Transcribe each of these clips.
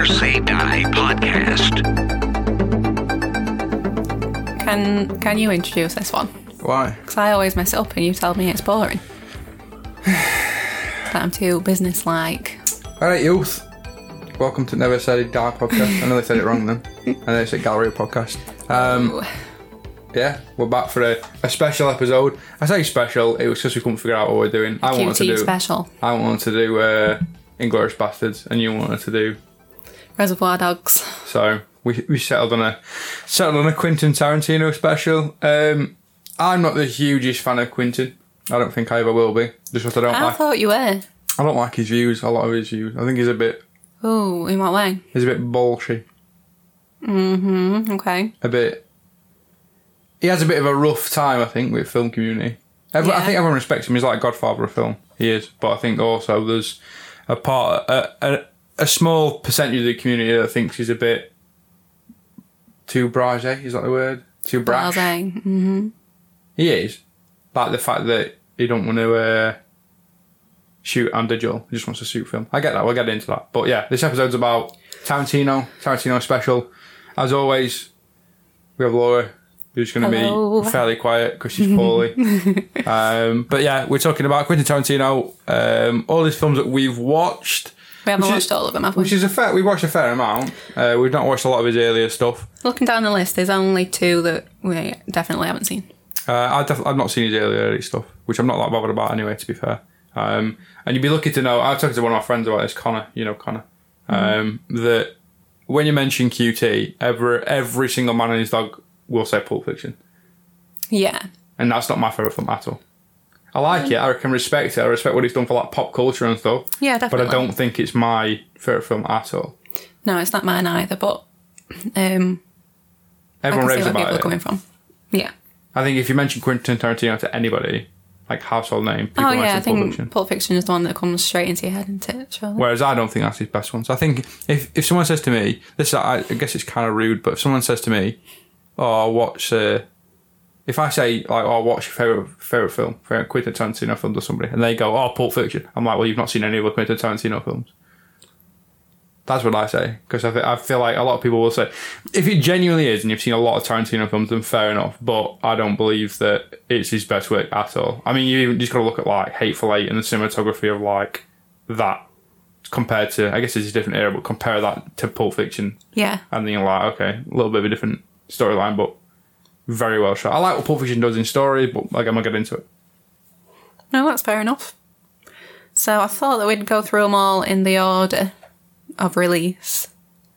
Never Say Die podcast. Can Can you introduce this one? Why? Because I always mess it up, and you tell me it's boring. that I'm too business-like. All right, youth. Welcome to Never Said Die podcast. I know they said it wrong then. I know it's a Gallery podcast. Um, yeah, we're back for a, a special episode. I say special. It was just we couldn't figure out what we're doing. I wanted to do. special. I wanted to do uh, Inglourious Basterds, and you wanted to do. Reservoir Dogs. So we we settled on a settled on a Quentin Tarantino special. Um, I'm not the hugest fan of Quentin. I don't think I ever will be. Just what I don't I like. thought you were. I don't like his views. A lot of his views. I think he's a bit. Oh, in what way? He's a bit bullshit. Mm, hmm. okay. a bit. He has a bit of a rough time, I think, with film community. Every, I think everyone respects him. He's like Godfather of film. He is, but I think also there's a part, a, a, a small percentage of the community that thinks he's a bit too blasé. Is that the word? Too brash. Mm-hmm. He is, like the fact that he don't want to uh, shoot on digital. He just wants to shoot film. I get that. We'll get into that. But yeah, this episode's about Tarantino. Tarantino special. As always, we have Laura, who's going to be fairly quiet because she's poorly. um, but yeah, we're talking about Quentin Tarantino. Um, all these films that we've watched, We haven't Which is- watched all of them, have we? which is a fair. We watched a fair amount. Uh, we've not watched a lot of his earlier stuff. Looking down the list, there's only two that we definitely haven't seen. Uh, I def- I've not seen his earlier early stuff, which I'm not that bothered about anyway, to be fair. Um, and you'd be lucky to know, I was talking to one of my friends about this, Connor, you know Connor, um, that when you mention QT, every, every single man and his dog will say Pulp Fiction. Yeah. And that's not my favourite film at all. I like it, I can respect it, I respect what he's done for like pop culture and stuff, Yeah, definitely. but. I don't think it's my favourite film at all. No, it's not mine either, but um, Everyone raves where people about are it. coming from. Yeah. I think if you mention Quentin Tarantino to anybody, like household name, people oh, yeah, I mention Pulp think Fiction. Pulp Fiction is the one that comes straight into your head, isn't it? Surely. Whereas I don't think that's his best one. So I think if, if someone says to me, this I, I guess it's kind of rude, but if someone says to me, "Oh, watch," uh, if I say like, "Oh, what's your favorite favorite film, favorite Quentin Tarantino film?" or somebody, and they go, "Oh, Pulp Fiction," I'm like, "Well, you've not seen any of the Quentin Tarantino films." That's what I say because I, fe- I feel like a lot of people will say, if it genuinely is, and you've seen a lot of Tarantino films, then fair enough. But I don't believe that it's his best work at all. I mean, you even just got to look at like Hateful Eight and the cinematography of like that compared to I guess it's a different era, but compare that to Pulp Fiction, yeah. and then you're like, okay, a little bit of a different storyline, but very well shot. I like what Pulp Fiction does in story, but like I'm gonna get into it. No, that's fair enough. So I thought that we'd go through them all in the order of release.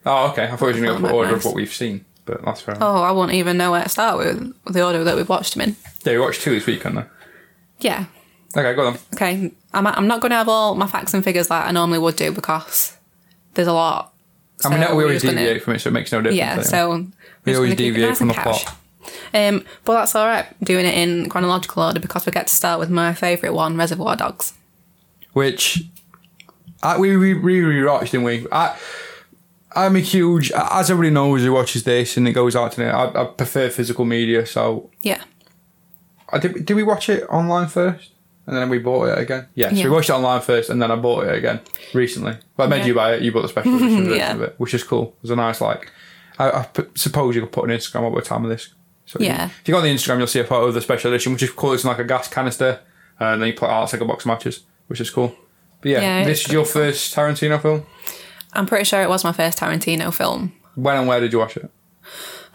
Oh, okay. I thought you were Oh, gonna go my for order of what we've seen, but that's fair. enough. Oh, I won't even know where to start with the order that we've watched them in. Yeah, we watched two this weekend though. Yeah. Okay, go on. Okay. I'm, I'm not going to have all my facts and figures like I normally would do because there's a lot. I mean, So we always just gonna- deviate from it, so it makes no difference. Yeah, anyway. so we always gonna keep it deviate nice from the cash. plot. Um, but that's all right, doing it in chronological order because we get to start with my favourite one, Reservoir Dogs. which I, we we we rewatched, didn't we? I I'm a huge, as everybody knows who watches this and it goes out to it. I, I prefer physical media, so Yeah. I did. Did we watch it online first, and then we bought it again? Yes, Yeah. we watched it online first, and then I bought it again recently. But I made Yeah. you buy it. You bought the special edition Yeah. of it, which is cool. It was a nice like. I, I suppose you could put an Instagram up at the time of this. So Yeah. If you go on the Instagram, you'll see a photo of the special edition, which is cool. It's like a gas canister, uh, and then you put out it's like a box of matches, which is cool. But yeah, Yeah, this is your first Tarantino film. I'm pretty sure it was my first Tarantino film. When and where did you watch it?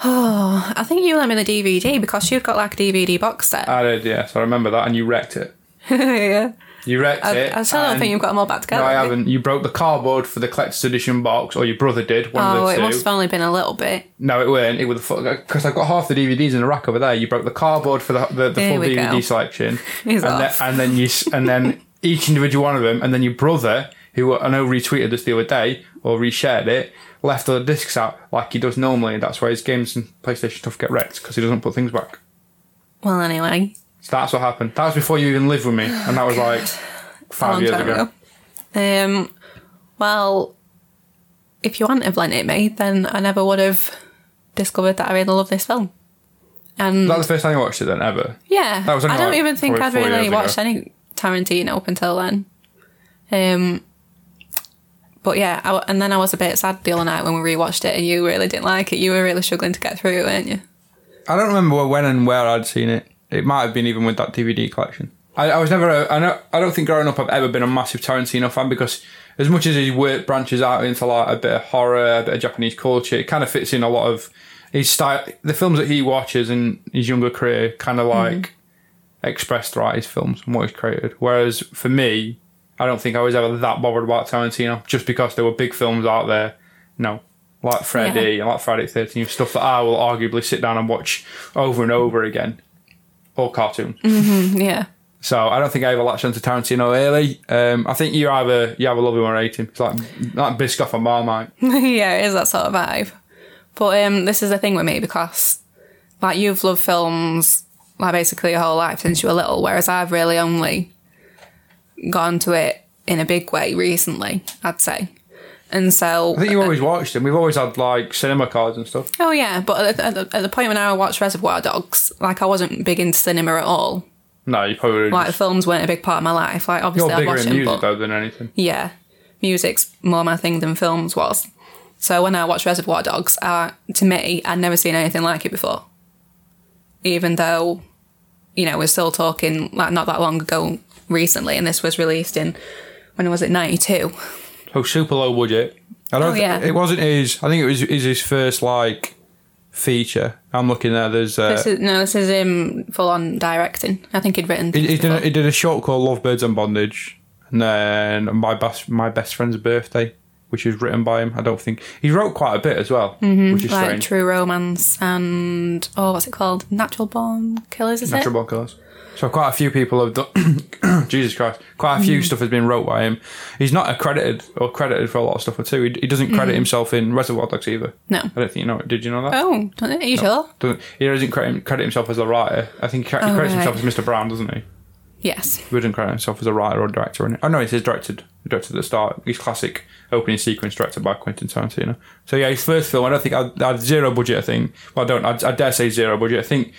Oh, I think you lent me the DVD because you've got like a DVD box set. I did, yeah. So I remember that, and you wrecked it. yeah. You wrecked I, it. I still don't think you've got them all back together. No, I haven't. You broke the cardboard for the collector's edition box, or your brother did. One Oh, of the oh, it two. must have only been a little bit. No, it weren't. It was because I've got half the DVDs in the rack over there. You broke the cardboard for the the, the full DVD go. selection, and, then, and then you and then each individual one of them, and then your brother, who I know retweeted this the other day or reshared it, left all the discs out like he does normally. and That's why his games and PlayStation stuff get wrecked because he doesn't put things back. Well, anyway, that's what happened. That was before you even lived with me, and that was like five years ago. ago. Um, well, if you hadn't have lent it me, then I never would have discovered that I really love this film. And That was the first time you watched it then, ever. yeah, that was I don't like even think I'd really ago. watched any Tarantino up until then. Um, but yeah, I, and then I was a bit sad the other night when we rewatched it, and you really didn't like it. You were really struggling to get through it, weren't you? I don't remember when and where I'd seen it. It might have been even with that DVD collection. I, I was never. A, I know. I don't think growing up I've ever been a massive Tarantino fan because as much as his work branches out into like a bit of horror, a bit of Japanese culture, it kind of fits in a lot of his style. The films that he watches in his younger career kind of mm-hmm. like expressed throughout his films and what he's created. Whereas for me, I don't think I was ever that bothered about Tarantino just because there were big films out there. No. Like Freddy and like Friday the 13th, stuff that I will arguably sit down and watch over and over again. Or cartoon. Yeah. So I don't think I have ever latched onto Tarantino early. Um, I think you either you either love him or hate him. It's like like Biscoff and Marmite. yeah, it is that sort of vibe. But um, this is the thing with me because, like, you've loved films like basically your whole life since you were little, whereas I've really only gone to it in a big way recently. I'd say, and so I think you always watched them. We've always had like cinema cards and stuff. oh yeah. But at the, at, the, at the point when I watched Reservoir Dogs, like I wasn't big into cinema at all. No, you probably Like just, films weren't a big part of my life. Like obviously, you're obviously I bigger watched in them, music but though than anything. yeah, music's more my thing than films was. So when I watched Reservoir Dogs, uh, to me, I'd never seen anything like it before. Even though, you know, we're still talking like not that long ago recently, and this was released in when was it ninety two? So super low budget. I don't. Oh, yeah. it wasn't his. I think it was is his first like feature. I'm looking there. There's. Uh, This is no, this is him full on directing. I think he'd written. he, he, did a, he did a short called Lovebirds and Bondage, and then my best my best friend's birthday, which was written by him. I don't think he wrote quite a bit as well, which is like strange. True Romance and oh, what's it called? Natural Born Killers, is Natural it? Born Killers. So quite a few people have done. Jesus Christ! Quite a Mm. few stuff has been wrote by him. He's not accredited or credited for a lot of stuff too. He, he doesn't credit himself in Reservoir Dogs either. No. I don't think you know it. Did you know that? Mm. Oh, don't? Are you sure? Doesn't, he doesn't credit, credit himself as a writer. I think he, Oh, credits right. himself as Mr. Brown, doesn't he? Yes. He wouldn't credit himself as a writer or director. In it. Oh no, says directed. Directed at the start. His classic opening sequence directed by Quentin Tarantino. So yeah, his first film. I don't think I I had zero budget. I think. Well, I don't. I, I dare say zero budget. I think.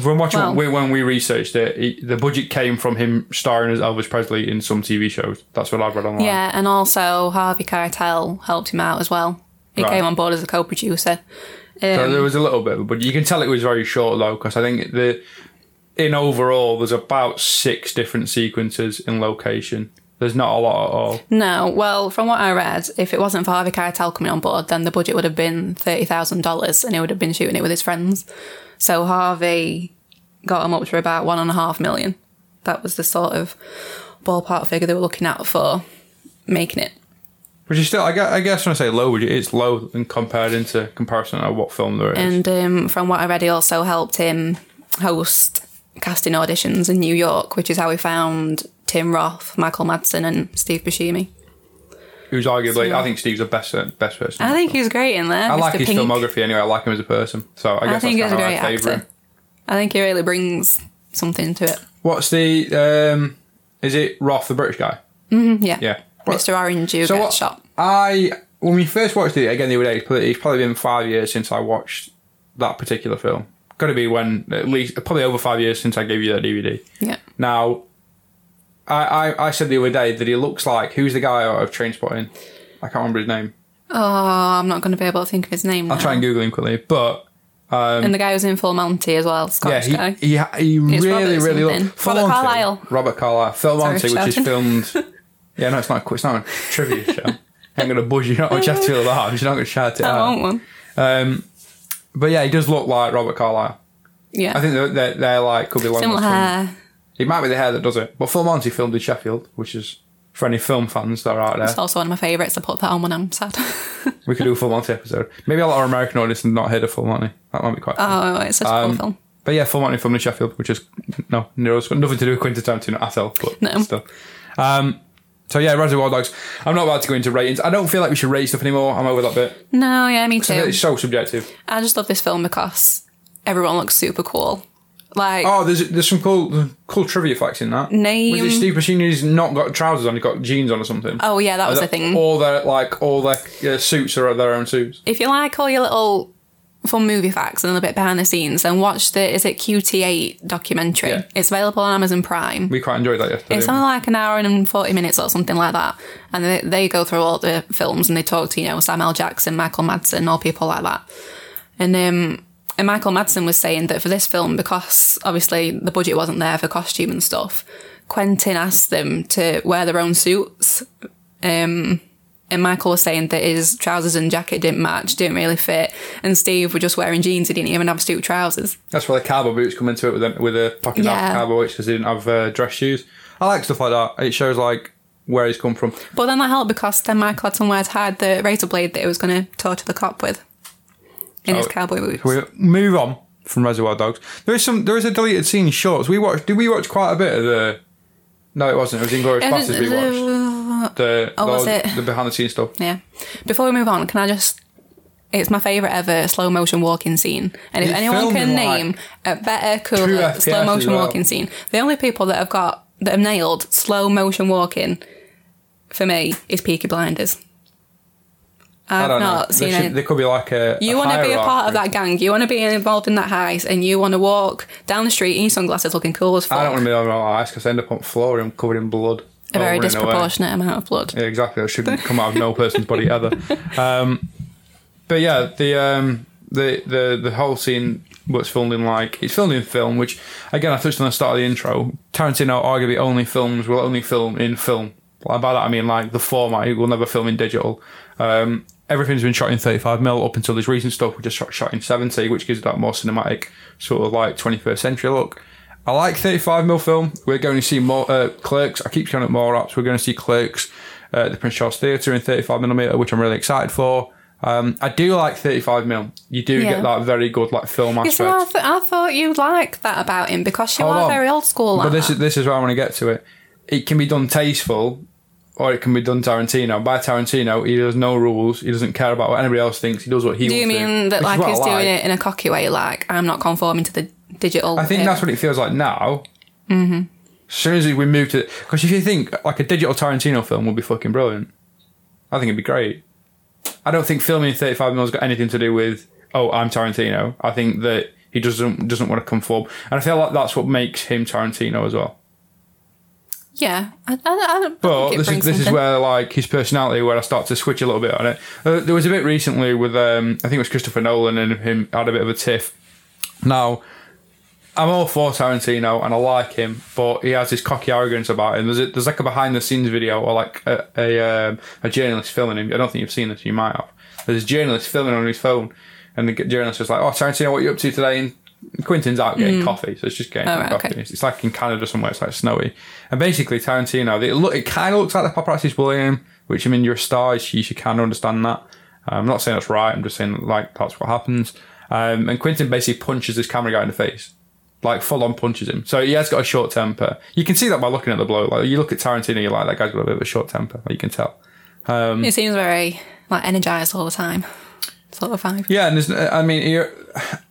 From watching Well- when when we researched it, he, the budget came from him starring as Elvis Presley in some TV shows. That's what I've read online. Yeah, and also Harvey Keitel helped him out as well. He Right. came on board as a co-producer. So Um, there was a little bit, but you can tell it was very short though, because I think the in overall there's about six different sequences in location. There's not a lot at all. no, well, from what I read, if it wasn't for Harvey Keitel coming on board, then the budget would have been thirty thousand dollars, and he would have been shooting it with his friends. So Harvey got him up to about one and a half million. That was the sort of ballpark figure they were looking at for making it. Which is still, I guess, I guess when I say low it's low in compared into comparison of what film there is. And um, from what I read, he also helped him host casting auditions in New York, which is how he found Tim Roth, Michael Madsen, and Steve Buscemi. Who's arguably, I think Steve's the best best person. I think he's great in there. I like Mr. his Pink. filmography anyway. I like him as a person. So I I guess think he's that's a great of my favourite. actor. I think he really brings something to it. What's the? um Is it Roth, the British guy? Yeah. Yeah. What- Mr. Orange, you So get what- shot. I when we first watched it again the other day, it's probably, it's probably been five years since I watched that particular film. Got to be when at least probably over five years since I gave you that DVD. Yeah. Now, I, I I said the other day that he looks like who's the guy out of Trainspotting? I can't remember his name. Oh, I'm not going to be able to think of his name. I'll now. try and Google him quickly. But and the guy who's in Full Monty as well, yeah, Scottish he guy. he, he really Robert really something. looks Robert Carlyle. Robert Carlyle. Full Sorry, Monty, which is filmed. yeah, no, it's not. It's not a trivia show. I'm gonna buzz you. You're not gonna chat to that. You're not gonna shout it I out. want one. Um, but yeah, he does look like Robert Carlyle. Yeah. I think they're, they're, they're like could be. Similar hair. It might be the hair that does it. But Full Monty filmed in Sheffield, which is for any film fans that are out there. It's also one of my favourites. I put that on when I'm sad. We could do a Full Monty episode. Maybe a lot of American audience have not heard of Full Monty. That might be quite. fun. oh, it's such a Um, cool film. But yeah, Full Monty filmed in Sheffield, which is no, no, nothing to do with Quentin Tarantino at all. But No. still. Um, so yeah, Reservoir Dogs. I'm not about to go into ratings. I don't feel like we should rate stuff anymore. I'm over that bit. No, yeah, me too. It's so subjective. I just love this film because everyone looks super cool. Like, Oh, there's there's some cool cool trivia facts in that. Name- Was it Steve Buscemi's not got trousers on? He got jeans on or something. oh yeah, that was the thing. All their like all their uh, suits are their own suits. if you like all your little fun movie facts and a little bit behind the scenes, and watch the is it QT8 documentary. Yeah. It's available on Amazon Prime. We quite enjoyed that yesterday. It's only like an hour and 40 minutes or something like that. And they, they go through all the films and they talk to, you know, Samuel Jackson, Michael Madsen, all people like that. And, um, and Michael Madsen was saying that for this film, because obviously the budget wasn't there for costume and stuff, Quentin asked them to wear their own suits. Um, and Michael was saying that his trousers and jacket didn't match, didn't really fit. And Steve were just wearing jeans, he didn't even have suit trousers. That's where the cowboy boots come into it with a, with a pocket Yeah. knife cowboy boots because he didn't have uh, dress shoes. I like stuff like that. It shows like where he's come from. But then that helped because then Michael had somewhere to hide the razor blade that he was going to torture the cop with in his Oh, cowboy boots. We move on from Reservoir Dogs. There is some. There is a deleted scene in shorts. We watched. Did we watch quite a bit of the? No, it wasn't. It was Inglourious Basterds. We watched the. Oh, was the, it? the behind the scenes stuff? Yeah. Before we move on, can I just? It's my favourite ever slow motion walking scene. And if anyone can name like, a better, cooler slow motion well. walking scene, the only people that have got that have nailed slow motion walking for me is Peaky Blinders. I I've don't know. seen There, should, it. there could be like a. You want to be a part of that gang. You want to be involved in that heist, and you want to walk down the street in your sunglasses, looking cool as fuck. I don't want to be on my ice because I end up on the floor and covered in blood. a very disproportionate amount of blood. Yeah, exactly. That shouldn't come out of no person's body ever. Um, but yeah, the um, the the the whole scene was filmed in like it's filmed in film, which again I touched on the start of the intro. Tarantino arguably only films will only film in film. By that I mean like the format. He will never film in digital. Um, everything's been shot in 35 mm up until this recent stuff, which is shot, shot in 70, which gives it that more cinematic sort of like 21st century look. I like 35 mm film. We're going to see more uh, Clerks. I keep showing up more ups. We're going to see Clerks uh, at the Prince Charles Theatre in 35 mm, which I'm really excited for. Um, I do like 35 mm. You do Yeah. get that very good like film You aspect. see, I, th- I thought you'd like that about him because you Hold are on. very old school. Like But this that. is this is where I want to get to it. It can be done tasteful, or it can be done Tarantino. By Tarantino, he does no rules. He doesn't care about what anybody else thinks. He does what he wants to Do you mean that like he's doing it in a cocky way, like I'm not conforming to the digital? I think uh, that's what it feels like now. Mm-hmm. As soon as we move to, because if you think like a digital Tarantino film would be fucking brilliant, I think it'd be great. I don't think filming in 35 mils got anything to do with oh I'm Tarantino. I think that he doesn't doesn't want to conform, and I feel like that's what makes him Tarantino as well. Yeah, I, I, I, But think this is this is where like his personality, where I start to switch a little bit on it. Uh, there was a bit recently with um, I think it was Christopher Nolan and him had a bit of a tiff. Now, I'm all for Tarantino and I like him, but he has this cocky arrogance about him. There's a, there's like a behind the scenes video or like a a, um, a journalist filming him. I don't think you've seen this. You might have. There's a journalist filming on his phone, and the journalist was like, "Oh, Tarantino, what are you up to today?" And Quentin's out getting mm. coffee, so it's just getting Oh, right, coffee. okay. It's, like in Canada somewhere. It's like snowy, and basically Tarantino. They look. It kind of looks like the paparazzi's bullying him. Which I mean, you're a star. You should kind of understand that. Um, I'm not saying that's right. I'm just saying like that's what happens. Um, and Quentin basically punches this camera guy in the face, like full on punches him. So he has got a short temper. You can see that by looking at the blow. Like you look at Tarantino, you're like that guy's got a bit of a short temper. Like, you can tell. Um, it seems very like energized all the time. Sort of vibe. Yeah, and there's, I mean,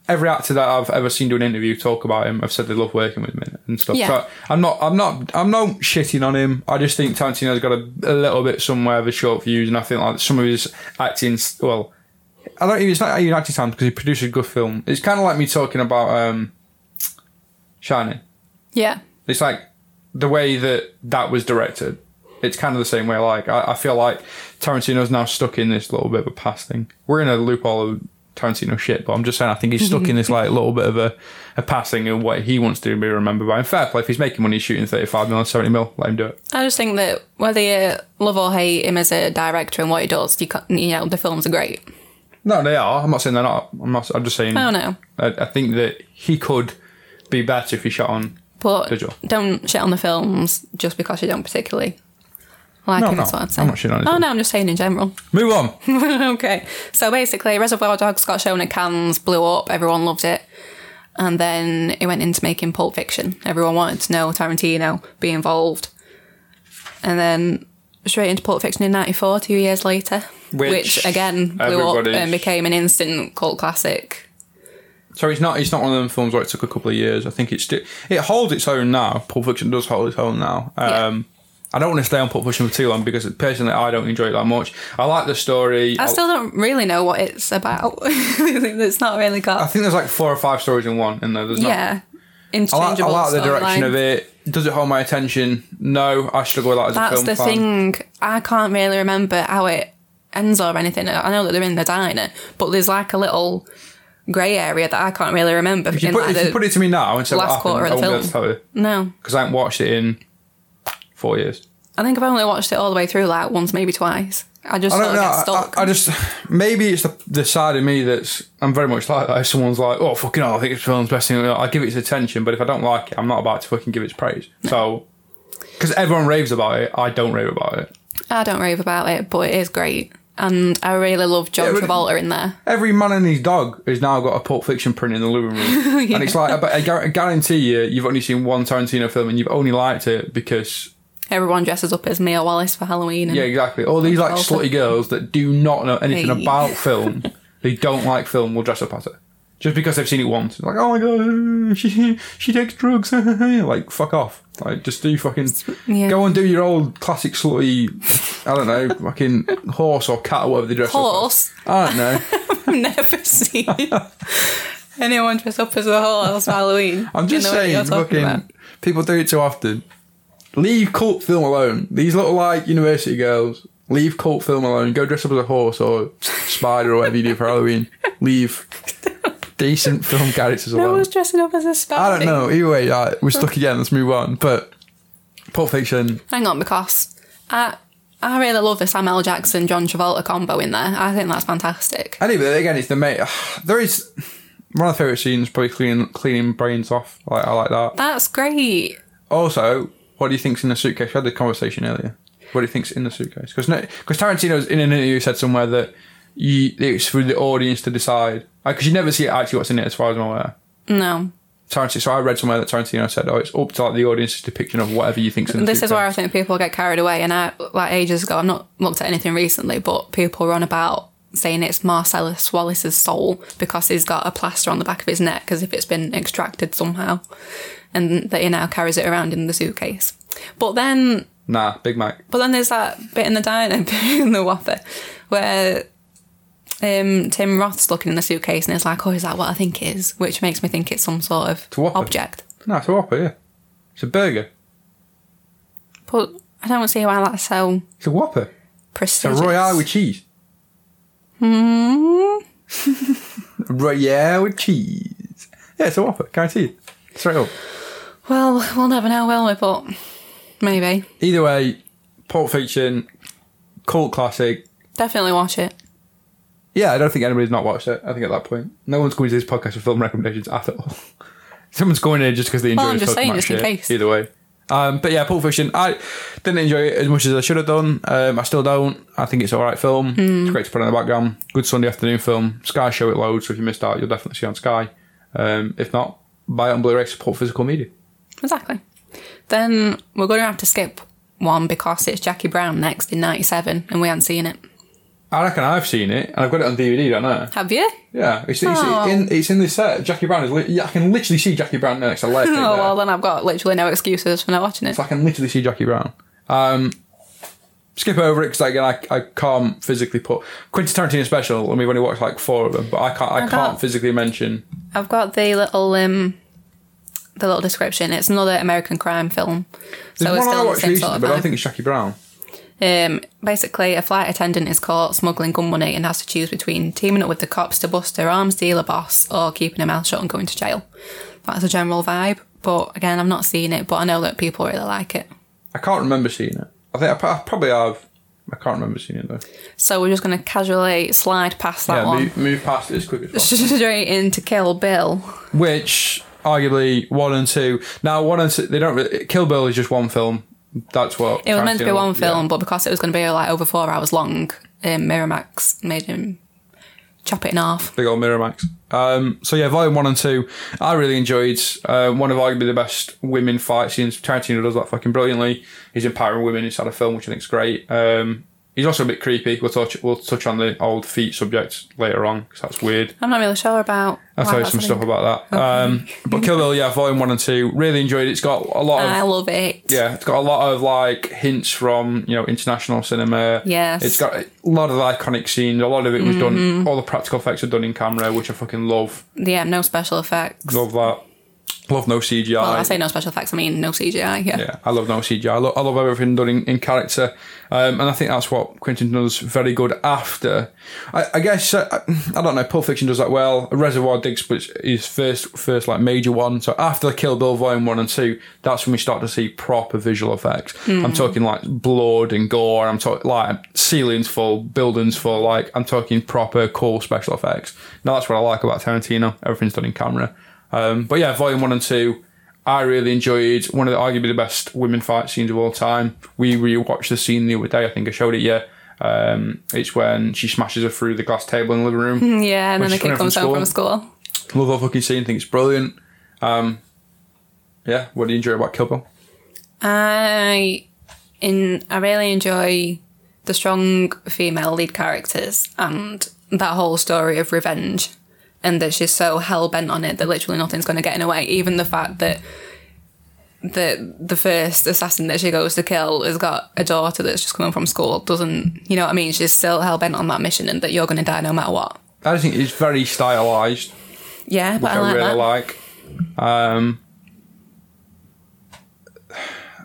every actor that I've ever seen do an interview talk about him, I've said they love working with him and stuff. Yeah. So I'm not, I'm not, I'm not shitting on him. I just think Tarantino's got a, a little bit somewhere of a short fuse, and I think like some of his acting, well, I don't even, it's not even acting time because he produces a good film. It's kind of like me talking about um, Shining. Yeah. It's like the way that that was directed. It's kind of the same way. Like I, I feel like Tarantino's now stuck in this little bit of a past thing. We're in a loophole of Tarantino shit, but I'm just saying I think he's stuck in this like little bit of a, a passing and what he wants to be remembered by. And fair play if he's making money shooting 35 mil and 70 mil, let him do it. I just think that whether you love or hate him as a director and what he does, you, you know, the films are great. No, they are. I'm not saying they're not. I'm not. I'm just saying. Oh, I don't know. I, I think that he could be better if he shot on. But Digital. don't shit on the films just because you don't particularly like No, him. no, That's what I'd say. I'm not oh, shitting on it. Oh no, I'm just saying in general. Move on. okay. So basically, Reservoir Dogs got shown at Cannes, blew up, everyone loved it. And then it went into making Pulp Fiction. Everyone wanted to know Tarantino, be involved. And then straight into Pulp Fiction in 94, two years later. Which Which, again blew up and became an instant cult classic. So it's not. It's not one of them films where it took a couple of years. I think it's still. It holds its own now. Pulp Fiction does hold its own now. Yeah. Um, I don't want to stay on Pulp Fiction for too long because personally I don't enjoy it that much. I like the story. I still don't really know what it's about. it's not really got. I think there's like four or five stories in one in there. There's not. yeah. I like, I Interchangeable. like the direction of it. Does it hold my attention? No, I struggle with that as That's a film the fan. thing. I can't really remember how it ends or anything. I know that they're in the diner, but there's like a little grey area that I can't really remember. If you, put, like, if you put it to me now and say what last happened, quarter of the won't be able to tell you no, because I haven't watched it in four years. I think I've only watched it all the way through like once, maybe twice. I just I sort don't of know. get I, stuck. I, I just maybe it's the, the side of me that's I'm very much like that. If someone's like, "Oh fucking hell, I think it's film's best thing," I give it its attention. But if I don't like it, I'm not about to fucking give it its praise. So because everyone raves about it, I don't rave about it. I don't rave about it, but it is great. And I really love John Yeah, Travolta in there. Every man and his dog has now got a Pulp Fiction print in the living room, and it's like I, bet- I guar- I guarantee you, you've only seen one Tarantino film and you've only liked it because Everyone dresses up as Mia Wallace for Halloween. And Yeah, exactly. All these like slutty girls that do not know anything Hey. about film, they don't like film, will dress up as it. Just because they've seen it once. Like, oh my god, she she takes drugs. like, fuck off. Like, just do fucking. Yeah. Go and do your old classic slutty, I don't know, fucking horse or cat or whatever they dress up Horse? I don't know. I've never seen anyone dress up as a horse for Halloween. I'm just saying, fucking. about. People do it too often. Leave cult film alone. These look like university girls. Leave cult film alone. Go dress up as a horse or spider or whatever you do for Halloween. Leave decent film characters No alone. one's dressing up as a spider. I don't know. Either way, uh, we're stuck again. Let's move on. But Pulp Fiction. Hang on, because I I really love the Samuel Jackson John Travolta combo in there. I think that's fantastic. Anyway, again, it's the mate. There is one of my favorite scenes. Probably cleaning cleaning brains off. Like I like that. That's great. Also, what do you think's in the suitcase? We had the conversation earlier. What do you think's in the suitcase? Because because Tarantino's in an interview said somewhere that you, it's for the audience to decide. Uh, because you never see actually what's in it, as far as I'm aware. No, Tarantino. So I read somewhere that Tarantino said, "Oh, it's up to like the audience's depiction of whatever you think's in the this suitcase." is where I think people get carried away. And I like ages ago, I've not looked at anything recently, but people run about saying it's Marcellus Wallace's soul because he's got a plaster on the back of his neck as if it's been extracted somehow, and that he now carries it around in the suitcase. But then Nah, Big Mac. But then there's that bit in the diner, in the Whopper, where um, Tim Roth's looking in the suitcase and it's like, oh, is that what I think it is? Which makes me think it's some sort of object. No, it's a Whopper. Yeah, it's a burger. But I don't see why that's so It's a Whopper. It's a. Royale with cheese. Hmm. Royale with cheese. Yeah, it's a Whopper. Guaranteed. Straight up. Well, we'll never know, will we? But maybe. Either way, Pulp Fiction, cult classic. Definitely watch it. Yeah, I don't think anybody's not watched it. I think at that point, no one's going to this podcast for film recommendations at all. Someone's going in just because they enjoy Well, I'm us just saying, just in shit. case. Either way. Um, but yeah, Pulp Fiction. I didn't enjoy it as much as I should have done. Um, I still don't. I think it's an alright film. Hmm. It's great to put on the background. Good Sunday afternoon film. Sky show it loads, so if you missed out, you'll definitely see it on Sky. Um, if not, buy it on Blu-ray. Support physical media. Exactly. Then we're going to have to skip one because it's Jackie Brown next in 97 and we haven't seen it. I reckon I've seen it, and I've got it on DVD. Don't I? Have you? Yeah, it's, it's, Oh. in it's in this set. Jackie Brown is. Li- yeah, I can literally see Jackie Brown next to Leia. Oh, well, then I've got literally no excuses for not watching it. So I can literally see Jackie Brown. Um, skip over it because again, I, I can't physically put Quentin Tarantino special. and we've only watched like four of them, but I can't I, I can't can't- physically mention. I've got the little um the little description. It's another American crime film. There's So it's one I still the watched recently, sort of but I don't think it's Jackie Brown. Um, basically, a flight attendant is caught smuggling gun money and has to choose between teaming up with the cops to bust her arms dealer boss or keeping her mouth shut and going to jail. That's a general vibe. But again, I'm not seen it, but I know that people really like it. I can't remember seeing it. I think I, I probably have. I can't remember seeing it though. So we're just going to casually slide past that yeah, one move, move past it as quick as possible. straight into Kill Bill. Which arguably one and two. Now one and two, they don't. Really, Kill Bill is just one film. That's what It was meant to be one film, yeah. but because it was going to be like over four hours long, um, Miramax made him chop it in half. Big old Miramax. Um, so yeah, volume one and two, I really enjoyed. Uh, one of arguably the best women fight scenes. Tarantino does that fucking brilliantly. He's empowering women inside a film, which I think is great. Um, He's also a bit creepy. We'll touch we'll touch on the old feet subject later on because that's weird. I'm not really sure about. I'll tell you some stuff about that. Um, but Kill Bill, yeah, volume one and two, really enjoyed it. It's got a lot of I love it. yeah, it's got a lot of like hints from you know international cinema. Yes. it's got a lot of iconic scenes. A lot of it was Mm-hmm. done. All the practical effects are done in camera, which I fucking love. Yeah, no special effects. Love that. I love no CGI. Well, I say no special effects. I mean no CGI. Yeah. Yeah, I love no CGI. I, lo- I love everything done in, in character, um, and I think that's what Quentin does very good. After, I, I guess uh, I don't know. Pulp Fiction does that well. Reservoir Dogs which is first first like major one. So after the Kill Bill Volume One and Two, that's when we start to see proper visual effects. I'm talking like blood and gore. I'm talking like ceilings full, buildings full. Like I'm talking proper cool special effects. Now that's what I like about Tarantino. Everything's done in camera. Um, but yeah, Volume One and Two. I really enjoyed one of the arguably the best women fight scenes of all time. We rewatched the scene the other day. I think I showed it Yeah. Um, it's when she smashes her through the glass table in the living room. Yeah, and then the kid comes from home from school. Love that fucking scene. Think it's brilliant. Um, yeah, what do you enjoy about Kill Bill? I in I really enjoy the strong female lead characters and that whole story of revenge and that she's so hell bent on it that literally nothing's going to get in her way. Even the fact that the the first assassin that she goes to kill has got a daughter that's just coming from school doesn't you know what I mean? She's still hell bent on that mission and that you're going to die no matter what. I think it's very stylized, Yeah, but I, I really that. like. Um,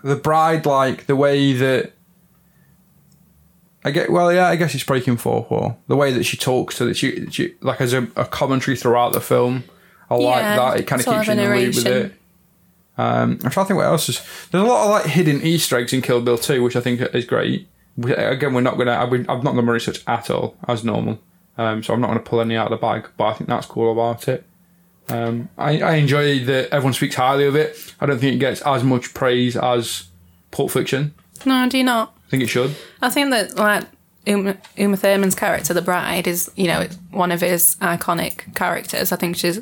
the bride, like the way that I get. Well, yeah, I guess it's breaking fourth wall. The way that she talks to that she, she like as a, a commentary throughout the film. I like Yeah, that. It kind of sort keeps you in the loop with narration. it. Um, I'm trying to think what else is. There's a lot of like hidden Easter eggs in Kill Bill 2, which I think is great. We, again, we're not gonna. I've, been, I've not done my research at all as normal, um, so I'm not gonna pull any out of the bag. But I think that's cool about it. Um, I, I enjoy that everyone speaks highly of it. I don't think it gets as much praise as Pulp Fiction. No, do you not? I think it should. I think that like Uma, Uma Thurman's character, the bride, is you know one of his iconic characters. I think she's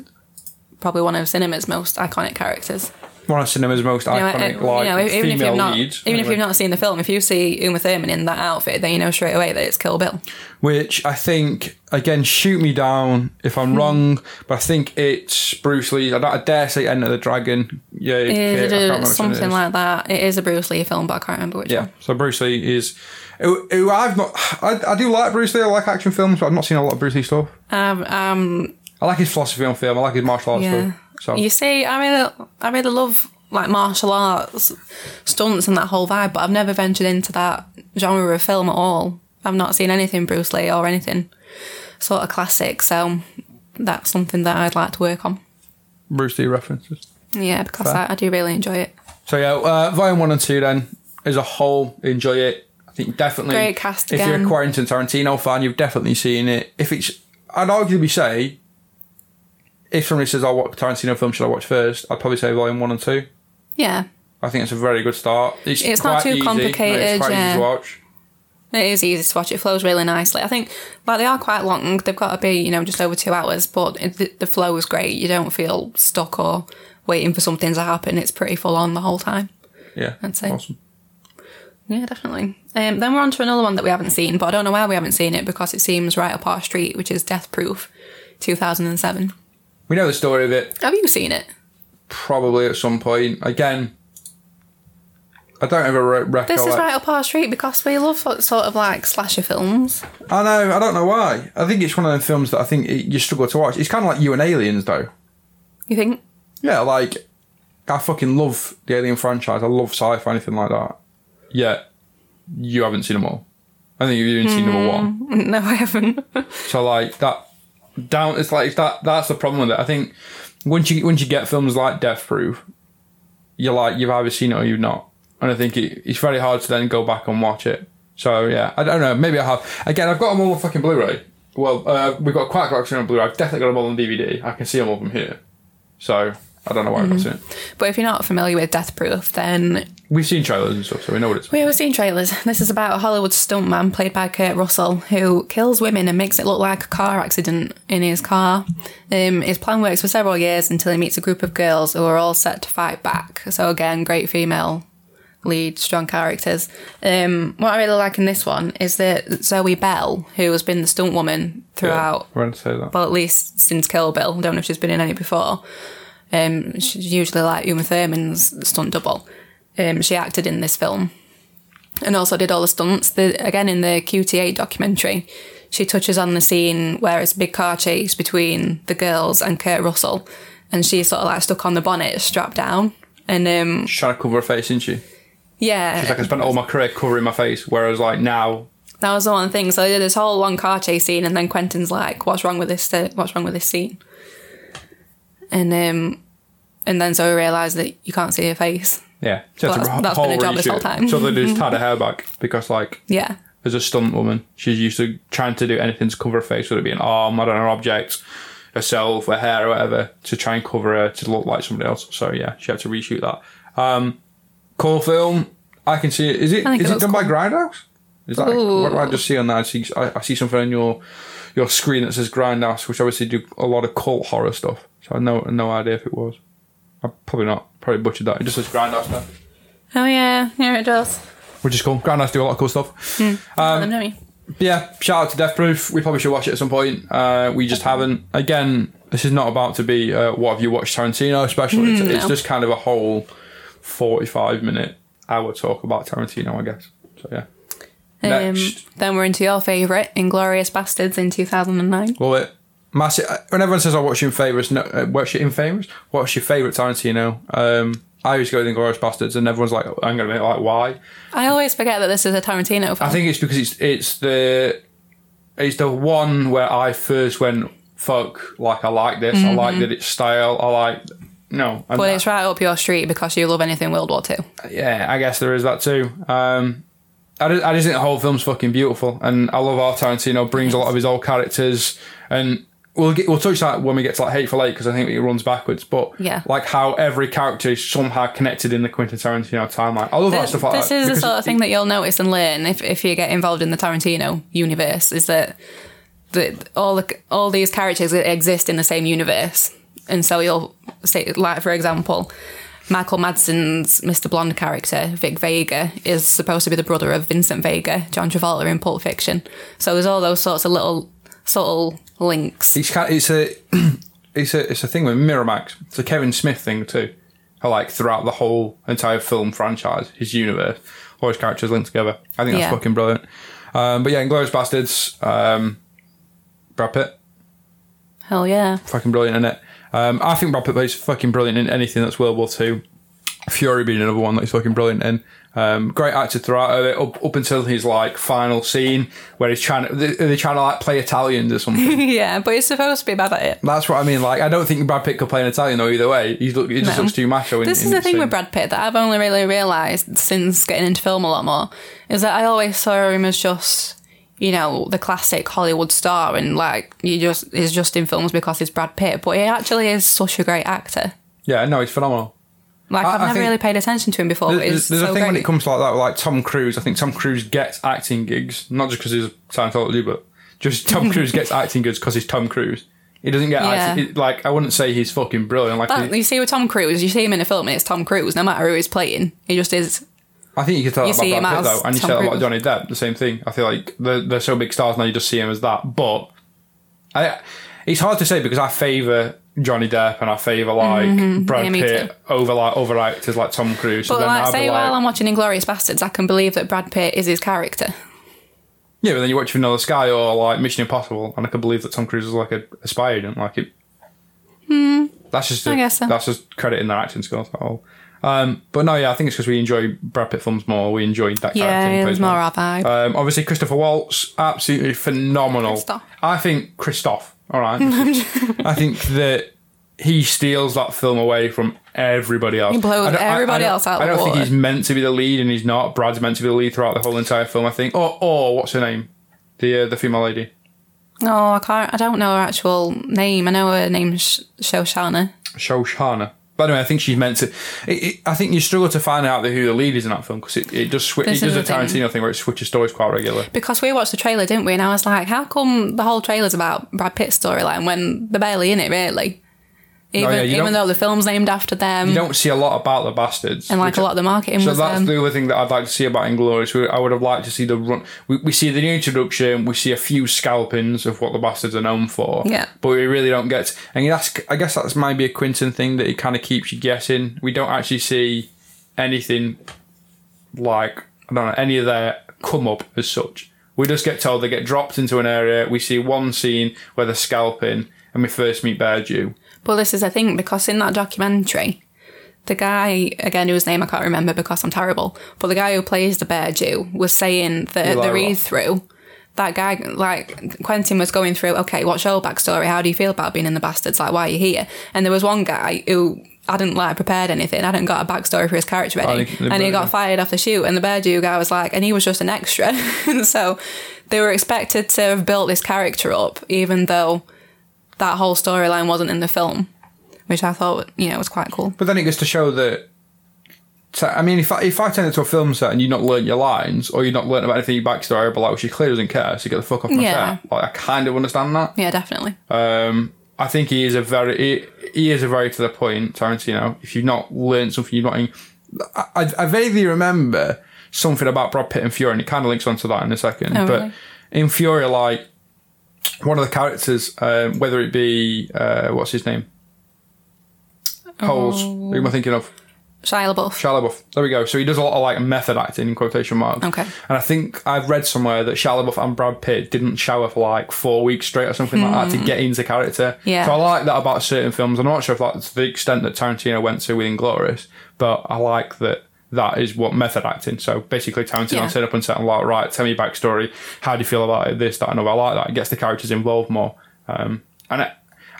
probably one of cinema's most iconic characters. One of cinema's most You know, iconic, uh, like you know, even if you've not, leads. even if you've not seen the film, if you see Uma Thurman in that outfit, then you know straight away that it's Kill Bill. which I think again shoot me down if I'm wrong, but I think it's Bruce Lee. I, don't, I dare say Enter the Dragon. Yeah, It I is can't remember which one it something like that. It is a Bruce Lee film, but I can't remember which Yeah, one. so Bruce Lee is. Who, who I've not. I, I do like Bruce Lee. I like action films, but I've not seen a lot of Bruce Lee stuff. Um, um, I like his philosophy on film. I like his martial arts yeah. stuff. So You see, I really, I really love like martial arts stunts and that whole vibe, but I've never ventured into that genre of film at all. I've not seen anything Bruce Lee or anything sort of classic, so that's something that I'd like to work on. Bruce Lee references. Yeah, because I, I do really enjoy it. So yeah, uh, volume one and two then as a whole, enjoy it. I think definitely. Great cast If you're again. a Quentin Tarantino fan, you've definitely seen it. If it's, I'd arguably say, if somebody says, "I watch Tarantino film, should I watch first? I'd probably say volume one and two. Yeah, I think it's a very good start. It's, It's not too easy. complicated, It's quite yeah. easy to watch. it is easy to watch. It flows really nicely. I think, like, they are quite long. They've got to be, you know, just over two hours, but it, the flow is great. You don't feel stuck or waiting for something to happen. It's pretty full on the whole time. Yeah, I'd say. awesome. Yeah, definitely. Um, then we're on to another one that we haven't seen, but I don't know why we haven't seen it because it seems right up our street, which is Death Proof, 2007. We know the story of it. Have you seen it? Probably at some point. Again, I don't ever re- recollect. This is right up our street because we love sort of like slasher films. I know. I don't know why. I think it's one of them films that I think it, you struggle to watch. It's kind of like you and Aliens, though. You think? Yeah, like I fucking love the Alien franchise. I love sci-fi, anything like that. Yet you haven't seen them all. I think you've even seen number one. Mm, no, I haven't. So like that down. It's like that. That's the problem with it. I think once you once you get films like Death Proof, you're like you've either seen it or you've not. And I think it, it's very hard to then go back and watch it. So yeah, I don't know. Maybe I have. Again, I've got them all on fucking Blu-ray. Well, uh, we've got quite a collection on Blu-ray. I've definitely got them all on DVD. I can see them all from here. So I don't know why I've not seen it. but if you're not familiar with Death Proof, then We've seen trailers and stuff, so we know what it's. we have seen trailers. This is about a Hollywood stuntman played by Kurt Russell who kills women and makes it look like a car accident in his car. Um, his plan works for several years until he meets a group of girls who are all set to fight back. So again, great female lead strong characters. Um, what I really like in this one is that Zoe Bell, who has been the stunt woman throughout, that. well, at least since Kill Bill. I don't know if she's been in any before. Um, she's usually like Uma Thurman's stunt double. Um, she acted in this film and also did all the stunts. The, again, in the QT8 documentary, she touches on the scene where it's a big car chase between the girls and Kurt Russell, and she's sort of like stuck on the bonnet, strapped down. And um, She's trying to cover her face, isn't she? yeah, She's like, I spent all my career covering my face, whereas like now, that was the one thing. So they did this whole long car chase scene, and then Quentin's like, "What's wrong with this? uh, What's wrong with this scene?" And um, and then Zoe realised that you can't see her face. yeah, she had Well, to that's- that's been a job this whole time. So they just tied her hair back because like Yeah, as a stunt woman, she's used to trying to do anything to cover her face, whether it be an arm, I don't know, an object, herself, her hair, or whatever, to try and cover her to look like somebody else. So yeah, she had to reshoot that. Um, cool film. I can see it. Is it I is it it done by cool. Grindhouse? Is that what do I just see on that? I see I, I see something on your your screen that says Grindhouse, which obviously do a lot of cult horror stuff. So I know no idea if it was. I probably not. Probably butchered that. It just says Grindhouse now, oh yeah, yeah, it does. which is cool. Grindhouse do a lot of cool stuff. Um, know me. Yeah, shout out to Death Proof. We probably should watch it at some point. Uh, we just haven't. Again, this is not about to be uh, what have you watched Tarantino special. It's, it's no. just kind of a whole forty-five minute hour talk about Tarantino, I guess. So yeah. Um, then we're into your favourite, Inglourious Basterds in 2009. well, it massive. When everyone says I watch your favourites, no, uh, watch it in favourites. What's your favourite Tarantino? Um, I always go with Inglourious Basterds, and everyone's like, I'm gonna be like, why? I always forget that this is a Tarantino film. I think it's because it's it's the it's the one where I first went fuck like I like this I like that it's style I like no but it's right up your street because you love anything World War Two. yeah I guess there is that too um I just, I just think the whole film's fucking beautiful and I love how Tarantino brings a lot of his old characters and we'll get we'll touch that when we get to like Hateful Eight because I think it runs backwards but Yeah. like how every character is somehow connected in the Quentin Tarantino timeline I love that This, stuff like this that is the sort of thing that you'll notice and learn if, if you get involved in the Tarantino universe. Is that that all the, all these characters exist in the same universe, and so you'll say, like for example, Michael Madsen's Mr. Blonde character, Vic Vega, is supposed to be the brother of Vincent Vega, John Travolta in Pulp Fiction. So there's all those sorts of little subtle links. It's kind it's a it's a it's a thing with Miramax. It's a Kevin Smith thing too. How like throughout the whole entire film franchise, his universe, all his characters linked together. I think that's Yeah. fucking brilliant. Um, but yeah, Inglourious Basterds, um, Brad Pitt, Hell yeah. fucking brilliant in it. Um, I think Brad Pitt is fucking brilliant in anything that's World War Two. Fury being another one that he's fucking brilliant in. Um, great actor throughout it, up, up until his like final scene where he's trying to they- they're trying to like play Italians or something. yeah, but he's supposed to be bad at it. That's what I mean. Like, I don't think Brad Pitt could play an Italian though. Either way, he's look, he just No. looks too macho. In, This is the thing scene. with Brad Pitt that I've only really realised since getting into film a lot more is that I always saw him as just, you know, the classic Hollywood star and like he just is just in films because he's Brad Pitt, but he actually is such a great actor. Yeah, no, he's phenomenal. Like I- I've never really paid attention to him before, but There's, there's so a thing great. when it comes to like that, like Tom Cruise. I think Tom Cruise gets acting gigs not just because he's Scientology, but just Tom Cruise gets acting gigs because he's Tom Cruise. He doesn't get Yeah. acting. it- like I wouldn't say he's fucking brilliant. Like But he- you see with Tom Cruise, you see him in a film and it's Tom Cruise, no matter who he's playing. He just is. I think you could tell you that about Brad Pitt though, and you Tom say that about Johnny Depp. The same thing. I feel like they're, they're so big stars now. You just see him as that. But I, it's hard to say because I favour Johnny Depp and I favour like Brad Mm-hmm. Yeah, Pitt over like other actors like Tom Cruise. But then like, say like- while I'm watching Inglourious Basterds, I can believe that Brad Pitt is his character. Yeah, but then you watch Vanilla Sky or like Mission Impossible, and I can believe that Tom Cruise is like a, a spy agent. Like it. That's just Hmm. I guess so. that's just crediting their acting skills. At all. Um, but no, yeah, I think it's because we enjoy Brad Pitt films more. We enjoyed that character. Yeah, it was more our vibe. Um, obviously, Christopher Waltz, absolutely phenomenal. Christoph. I think Christoph. All right, I think that he steals that film away from everybody else. He blows I don't- I- I everybody don't- else out I of don't the think he's meant to be the lead, and he's not. Brad's meant to be the lead throughout the whole entire film. I think. Or, or what's her name? The uh, the female lady. Oh, I can't. I don't know her actual name. I know her name's Shoshana. Shoshana. But anyway, I think she meant to. It, it, I think you struggle to find out who the lead is in that film because it, it does switch. It does a the. Tarantino thing where it switches stories quite regularly. Because we watched the trailer, didn't we? And I was like, how come the whole trailer's about Brad Pitt's storyline when they're barely in it, really? Even yeah, even though the film's named after them You don't see a lot about the bastards, and like a lot of the marketing So that's them. the other thing that I'd like to see about Inglourious. I would have liked to see the run. We, we see the new introduction. We see a few scalpings of what the bastards are known for. Yeah. But we really don't get. and that's. I guess that's maybe a Quentin thing that it kind of keeps you guessing. We don't actually see anything like I don't know any of their come up as such. We just get told they get dropped into an area. We see one scene where they're scalping, and we first meet Bear But this is a thing because in that documentary, the guy again whose name I can't remember because I'm terrible, but the guy who plays the bear Jew was saying that Eli the read through. That guy, like Quentin, was going through. Okay, what's your backstory? How do you feel about being in the bastards? Like, why are you here? And there was one guy who hadn't like prepared anything. I hadn't got a backstory for his character ready, Oh, and he got fired off the shoot. And the bear Jew guy was like, and he was just an extra. and so they were expected to have built this character up, even though that whole storyline wasn't in the film, which I thought you know was quite cool. But then it gets to show that. So, I mean, if I, if I turn it to a film set and you've not learnt your lines or you've not learnt about anything in your backstory, but like, she clearly doesn't care, so get the fuck off my Yeah. set. Like, I kind of understand that. Yeah, definitely. Um, I think he is a very he, he is a very to the point Tarantino. If you've not learnt something, you've not. In, I, I I vaguely remember something about Brad Pitt and Fury, and it kind of links onto that in a second. Oh, but really? in Fury, like one of the characters, um, whether it be uh, what's his name, Holes. Who am I thinking of? Shia LaBeouf. Shia LaBeouf. There we go. So he does a lot of like method acting in quotation marks. Okay. And I think I've read somewhere that Shia LaBeouf and Brad Pitt didn't shower for like four weeks straight or something like that to get into character. Hmm. Yeah. So I like that about certain films. I'm not sure if that's the extent that Tarantino went to with Inglourious, but I like that that is what method acting. So basically Tarantino Yeah. set up and set and like, right, tell me your backstory. How do you feel about it? This, that, and other. I like that. It gets the characters involved more. Um, and I,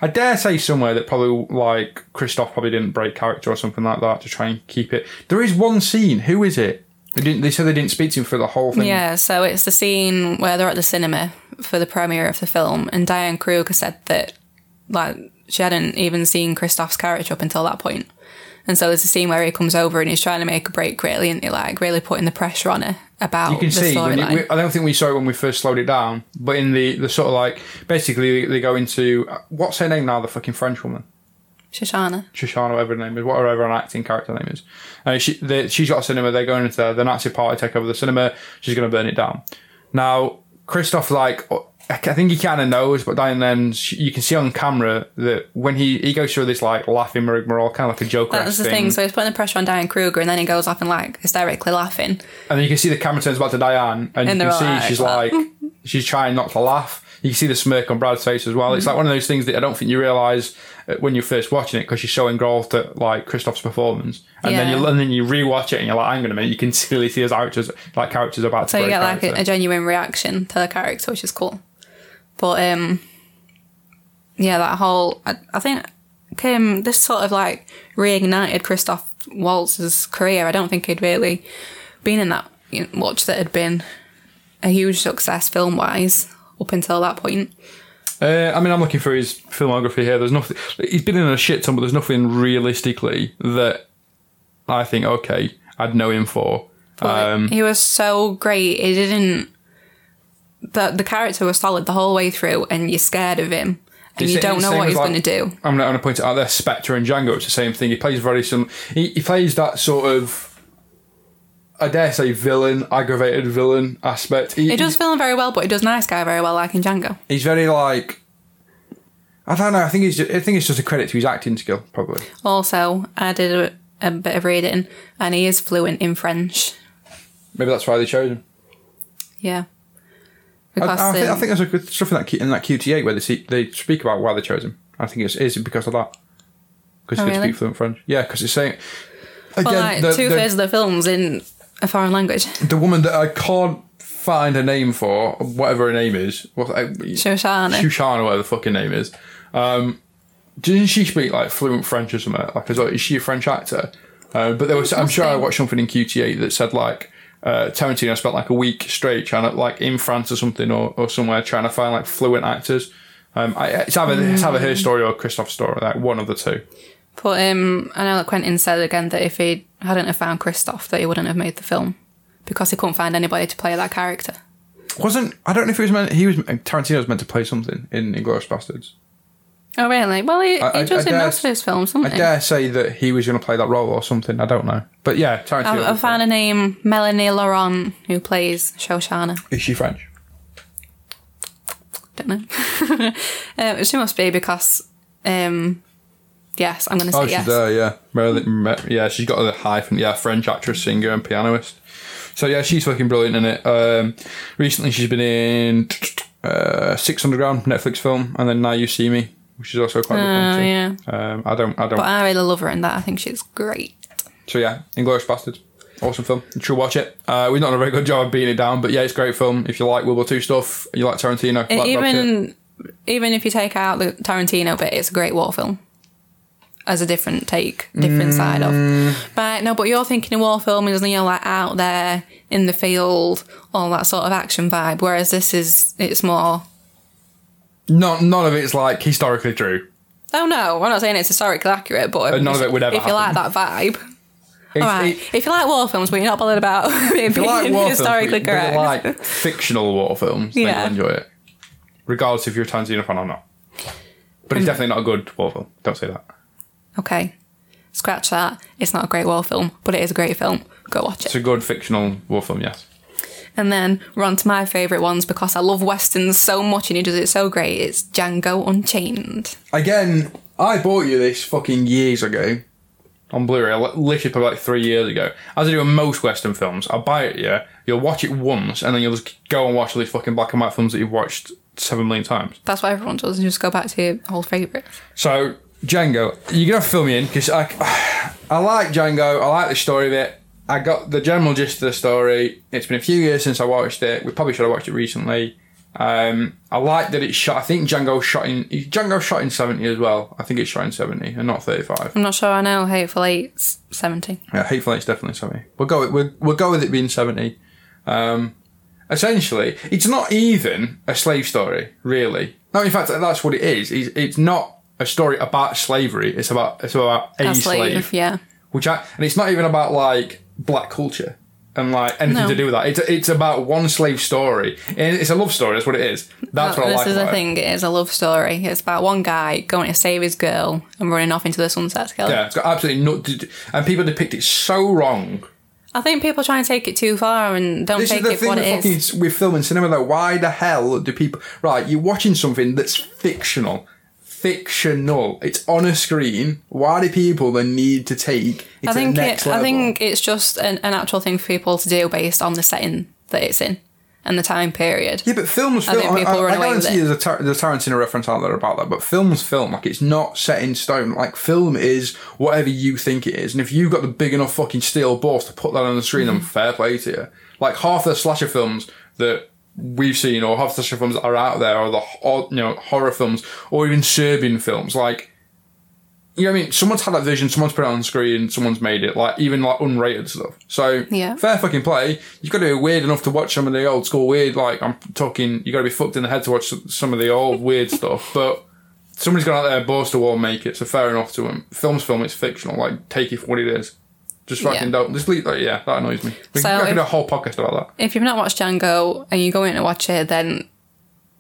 I dare say somewhere that probably like Christoph probably didn't break character or something like that to try and keep it. There is one scene. Who is it? They didn't. They said they didn't speak to him for the whole thing. Yeah, so it's the scene where they're at the cinema for the premiere of the film, and Diane Kruger said that like she hadn't even seen Christoph's character up until that point. And so there's a scene where he comes over and he's trying to make a break, really, and he like really putting the pressure on her about You can the see. You, storyline. we, I don't think we saw it when we first slowed it down, but in the the sort of like basically they, they go into what's her name now? The fucking French woman. Shoshana. Shoshana, whatever her name is, whatever an acting character name is. Uh, she, they, she's got a cinema. They're going into the, the Nazi party, take over the cinema. She's going to burn it down. Now, Christoph, like, I think he kind of knows, but then, then you can see on camera that when he, he goes through this like laughing rigmarole, kind of like a joke That's the thing. So he's putting the pressure on Diane Kruger, and then he goes off and like hysterically laughing. and then you can see the camera turns back to Diane, and, And you can see like, she's like, she's trying not to laugh. You can see the smirk on Brad's face as well. It's like one of those things that I don't think you realise uh, when you're first watching it because you're so engulfed at like Christoph's performance, and then you and then you rewatch it and you're like, hang on a minute, you can clearly see his characters like characters about to So you break get like a, a genuine reaction to the character, which is cool. But um, yeah, that whole I, I think Kim this sort of like reignited Christoph Waltz's career. I don't think he'd really been in that you know, much that had been a huge success film wise up until that point. Uh, I mean, I'm looking for his filmography here. There's nothing. He's been in a shit ton, but there's nothing realistically that I think okay, I'd know him for. Um, he was so great. He didn't. The the character was solid the whole way through, and you're scared of him, and It's you don't know what he's like- going to do. I'm going to point it out there. Spectre and Django, it's the same thing. He plays very some. He, he plays that sort of, I dare say, villain, aggravated villain aspect. He, He does film very well, but he does nice guy very well, like in Django. He's very like. I don't know. I think he's. Just, I think it's just a credit to his acting skill, probably. Also, I did a, a bit of reading, and he is fluent in French. Maybe that's why they chose him. Yeah, because I, think, I um, think there's a good stuff in that Q- in that QT8 where they see, they speak about why they chose him. I think it's is because of that. Because Oh, he can really? speak fluent French. Yeah, because it's saying. Again, well, like the, two thirds of the films in a foreign language. the woman that I can't find a name for, whatever her name is, what, uh, Shoshana. Shoshana, whatever the fucking name is. Um, didn't she speak like fluent French or something? Like, well? is she a French actor? Uh, but there was, I'm sure I watched something in QT8 that said like uh, Tarantino spent like a week straight trying to like in France or something or, or somewhere trying to find like fluent actors. Um, I, it's either it's either her story or Christoph's story, like one of the two. But um, I know that Quentin said again that if he hadn't have found Christoph, that he wouldn't have made the film because he couldn't find anybody to play that character. Wasn't I don't know if it was meant he was Tarantino was meant to play something in Inglourious Basterds. Oh, really? Well, he, I- I- he does I in dare- most of his films, I doesn't he? dare say that he was going to play that role or something. I don't know, but yeah, Tarantino. I, I found a name, Melanie Laurent, who plays Shoshana. Is she French? Don't know. uh, she must be because, um, yes, I'm going to say Oh, she's yes. there. Yeah. Yeah, she's got a hyphen. Yeah, French actress, singer, and pianist. So yeah, she's fucking brilliant in it. Um, recently, she's been in uh, Six Underground Netflix film, and then Now You See Me, which is also quite good. Oh, yeah. Um, I don't. I don't. But I really love her in that. I think she's great. So yeah, Inglourious Basterds. Awesome film. You should watch it. Uh, we've not done a very good job of beating it down, but yeah, it's a great film. If you like World War Two stuff, you like Tarantino, like Brad Pitt. even even if you take out the Tarantino bit, it's a great war film. As a different take, different side of. But no, but you're thinking of war film is you know like out there in the field, all that sort of action vibe. Whereas this is it's more. None, none of it's like historically true. Oh no, I'm not saying it's historically accurate, but Uh, none of it would ever if you like that vibe. It's, All right. it- if you like war films, but you're not bothered about being if like films, historically but correct. you like fictional war films, then Yeah. you'll enjoy it. Regardless if you're a Tarantino fan or not. But it's definitely not a good war film. Don't say that. okay, scratch that. It's not a great war film, but it is a great film. Go watch it. It's a good fictional war film, yes. And then we're on to my favourite ones because I love westerns so much and he does it so great. It's Django Unchained. Again, I bought you this fucking years ago on Blu-ray, li- literally probably like three years ago. As I do in most Western films, I'll buy it, yeah, you'll watch it once, and then you'll just go and watch all these fucking black and white films that you've watched seven million times. That's what everyone does. You just go back to your old favourites. So Django, you're gonna have to fill me in because I, I like Django. I like the story of it. I got the general gist of the story. It's been a few years since I watched it. We probably should have watched it recently. Um, I like that it's shot. I think Django shot in Django shot in seventy as well. I think it's shot in seventy and not thirty-five. I'm not sure I know. Hateful Eight's 70. Yeah, Hateful Eight's definitely seventy. We'll go. We'll, we'll go with it being seventy. Um, essentially, it's not even a slave story, really. No, in fact, that's what it is. It's, it's not a story about slavery. It's about it's about a, A slave. slave, yeah. Which I, and it's not even about like black culture and like anything No. to do with that. It's it's about one slave story. It's a love story. That's what it is. That's what I this like is about the thing. It is a love story. It's about one guy going to save his girl and running off into the sunset together. Yeah, it's got absolutely no, and people depict it so wrong. I think people try and take it too far and don't This take is the it for thing what it fucking is. with film and cinema though. Why the hell do people right? You're watching something that's fictional. Fictional. It's on a screen. Why do people then need to take it I to think it, level? I think it's just an, an actual thing for people to do based on the setting that it's in and the time period. Yeah, but films I film. think I, people I, run I away guarantee there's a, tar- there's a Tarantino reference out there about that. But films film like it's not set in stone. Like film is whatever you think it is, and if you've got the big enough fucking steel balls to put that on the screen, then mm-hmm. fair play to you. Like half the slasher films that we've seen, or slasher films that are out there, or the or, you know horror films, or even Serbian films, like. You know what I mean? Someone's had that vision, someone's put it on screen, someone's made it, like even like unrated stuff. So Yeah. fair fucking play. You've got to be weird enough to watch some of the old school weird. Like I'm talking, you got to be fucked in the head to watch some of the old weird stuff. But somebody's gone out there, balls to wall, make it. So fair enough to them. Film's film, it's fictional. Like take it for what it is. Just fucking Yeah. don't. Just leave. Like, yeah, that annoys me. We So can do a whole podcast about that. If you've not watched Django and you're going to watch it, then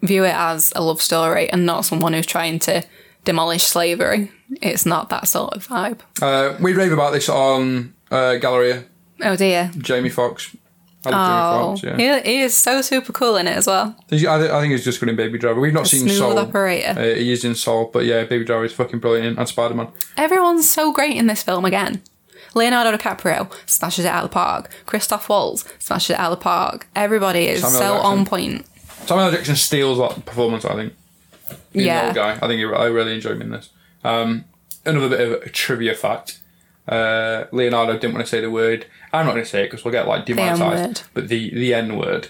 view it as a love story and not someone who's trying to demolish slavery. It's not that sort of vibe. Uh, we rave about this on uh, Galleria. Oh dear. Jamie Foxx. I Oh, love Jamie Foxx. Yeah. he, he is so super cool in it as well. He's- I, thi- I think he's just good in Baby Driver. We've not A seen smooth Soul. operator. Uh, he is in Soul, but yeah, Baby Driver is fucking brilliant, and Spider Man. Everyone's so great in this film again. Leonardo DiCaprio smashes it out of the park. Christoph Waltz smashes it out of the park. Everybody is Samuel so Jackson. on point. Samuel L. Jackson steals that performance. I think. Being Yeah. the old guy. I think he, I really enjoyed him in this. Um, another bit of a trivia fact. Uh, Leonardo didn't want to say the word. I'm not going to say it because we'll get like demonetized. But the the N word,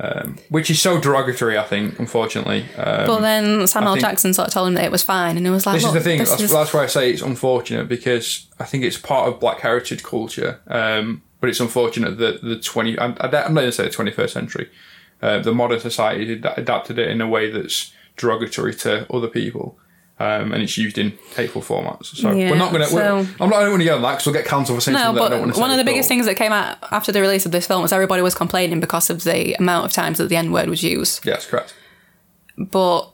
um, which is so derogatory. I think, unfortunately. Um, But then Samuel think- Jackson sort of told him that it was fine, and he was like, this is the thing. That's, is- that's why I say it's unfortunate because I think it's part of Black heritage culture. Um, but it's unfortunate that the twenty. I'm, I'm not going to say the twenty first century. Uh, the modern society adapted it in a way that's derogatory to other people. Um, and it's used in hateful formats. So Yeah, we're not going to. so- I'm not. I don't want to go on that because we'll get cancelled for saying No, something that I but don't want to one of the biggest things that came out after the release of this film was everybody was complaining because of the amount of times that the N word was used. Yes, correct. But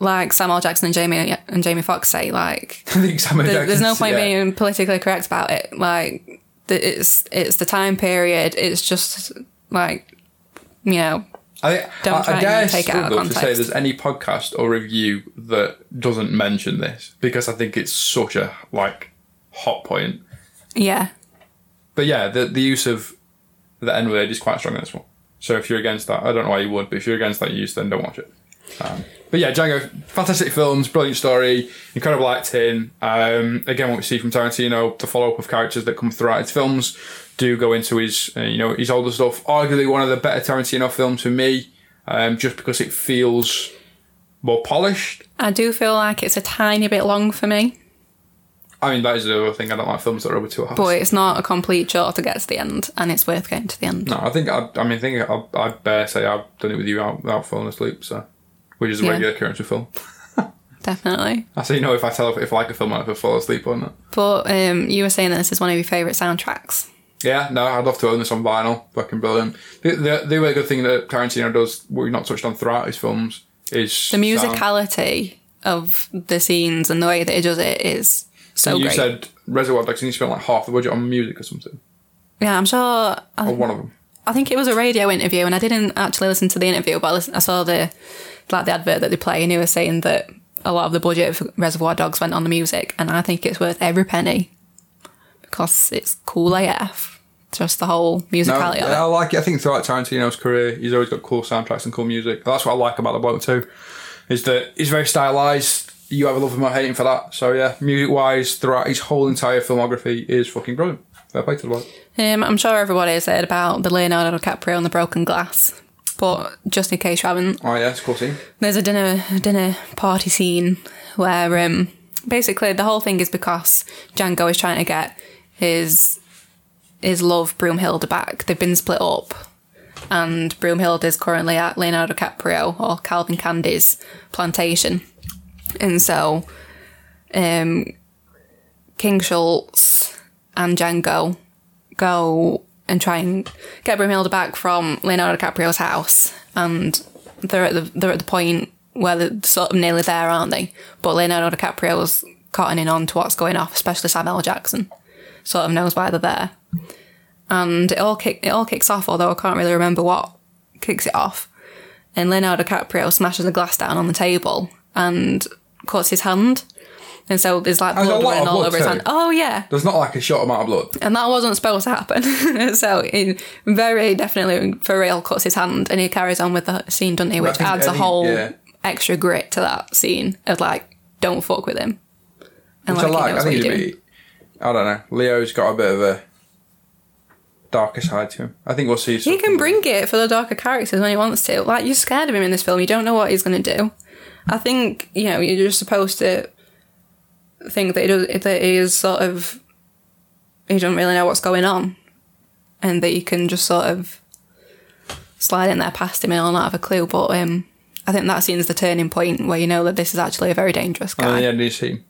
like Samuel Jackson and Jamie and Jamie Foxx say, like there's no point yeah. being politically correct about it. Like the- it's it's the time period. It's just like you know I, Don't I, I dare take it out of struggle to say there's any podcast or review that doesn't mention this because I think it's such a like hot point. yeah But yeah, the the use of the N word is quite strong in this one. So if you're against that, I don't know why you would, but if you're against that use, then don't watch it. Um, but yeah, Django, fantastic films, brilliant story, incredible acting. Um, again, what we see from Tarantino, the follow up of characters that come throughout his films do go into his, uh, you know, his older stuff. Arguably one of the better Tarantino films for me, um, just because it feels more polished. I do feel like it's a tiny bit long for me, I mean, that is the other thing. I don't like films that are over two hours. but it's not a complete chore to get to the end, and it's worth getting to the end. No, I think I, I mean, I think I, I bear say I've done it with you out, without falling asleep. So, which is a Yeah. regular occurrence with film. Definitely. I say you know if I tell if, if I like a film, if I fall asleep or not. But um, you were saying that this is one of your favourite soundtracks. Yeah, no, I'd love to own this on vinyl. Fucking brilliant. The, the, the really good thing that Tarantino does, what we've not touched on throughout his films, is The sound. musicality of the scenes and the way that he does it is so you great. said Reservoir Dogs, and you spent like half the budget on music or something, yeah, I'm sure. I, or one of them. I think it was a radio interview, and I didn't actually listen to the interview, but I, listened, I saw the like the advert that they play, and he was saying that a lot of the budget of Reservoir Dogs went on the music, and I think it's worth every penny because it's cool AF. Just the whole No, musicality of yeah, I like it. I think throughout Tarantino's career, he's always got cool soundtracks and cool music. That's what I like about the bloke too, is that he's very stylized. You either love him or hate him for that. So yeah, music wise, throughout his whole entire filmography is fucking brilliant. Fair play to the bloke. Um, I'm sure everybody has heard about the Leonardo DiCaprio and the broken glass, but just in case you haven't, Oh yeah, it's a cool scene. there's a dinner dinner party scene where um, basically the whole thing is because Django is trying to get his his love Broomhilda back. They've been split up, and Broomhilda is currently at Leonardo DiCaprio or Calvin Candie's plantation, and so um, King Schultz and Django go and try and get Broomhilda back from Leonardo DiCaprio's house, and they're at the they're at the point where they're sort of nearly there, aren't they? But Leonardo DiCaprio's cottoning on to what's going off, especially Samuel Jackson, sort of knows why they're there, and it all kick it all kicks off. Although I can't really remember what kicks it off, and Leonardo DiCaprio smashes a glass down on the table and cuts his hand. And so there's like blood running all blood over his hand. Oh yeah, There's not like a short amount of blood. and that wasn't supposed to happen. so it very definitely for real cuts his hand, and he carries on with the scene, doesn't he? Which adds a whole yeah. extra grit to that scene of like, don't fuck with him. And Which I he like. I think he's I don't know. Leo's got a bit of a darker side to him. I think we'll see. He can bring it for the darker characters when he wants to. Like you're scared of him in this film. You don't know what he's going to do. I think you know you're just supposed to think that he does that he is sort of he don't really know what's going on, and that you can just sort of slide in there past him and all not have a clue. But um, I think that scene's the turning point where you know that this is actually a very dangerous guy. then the end of the scene.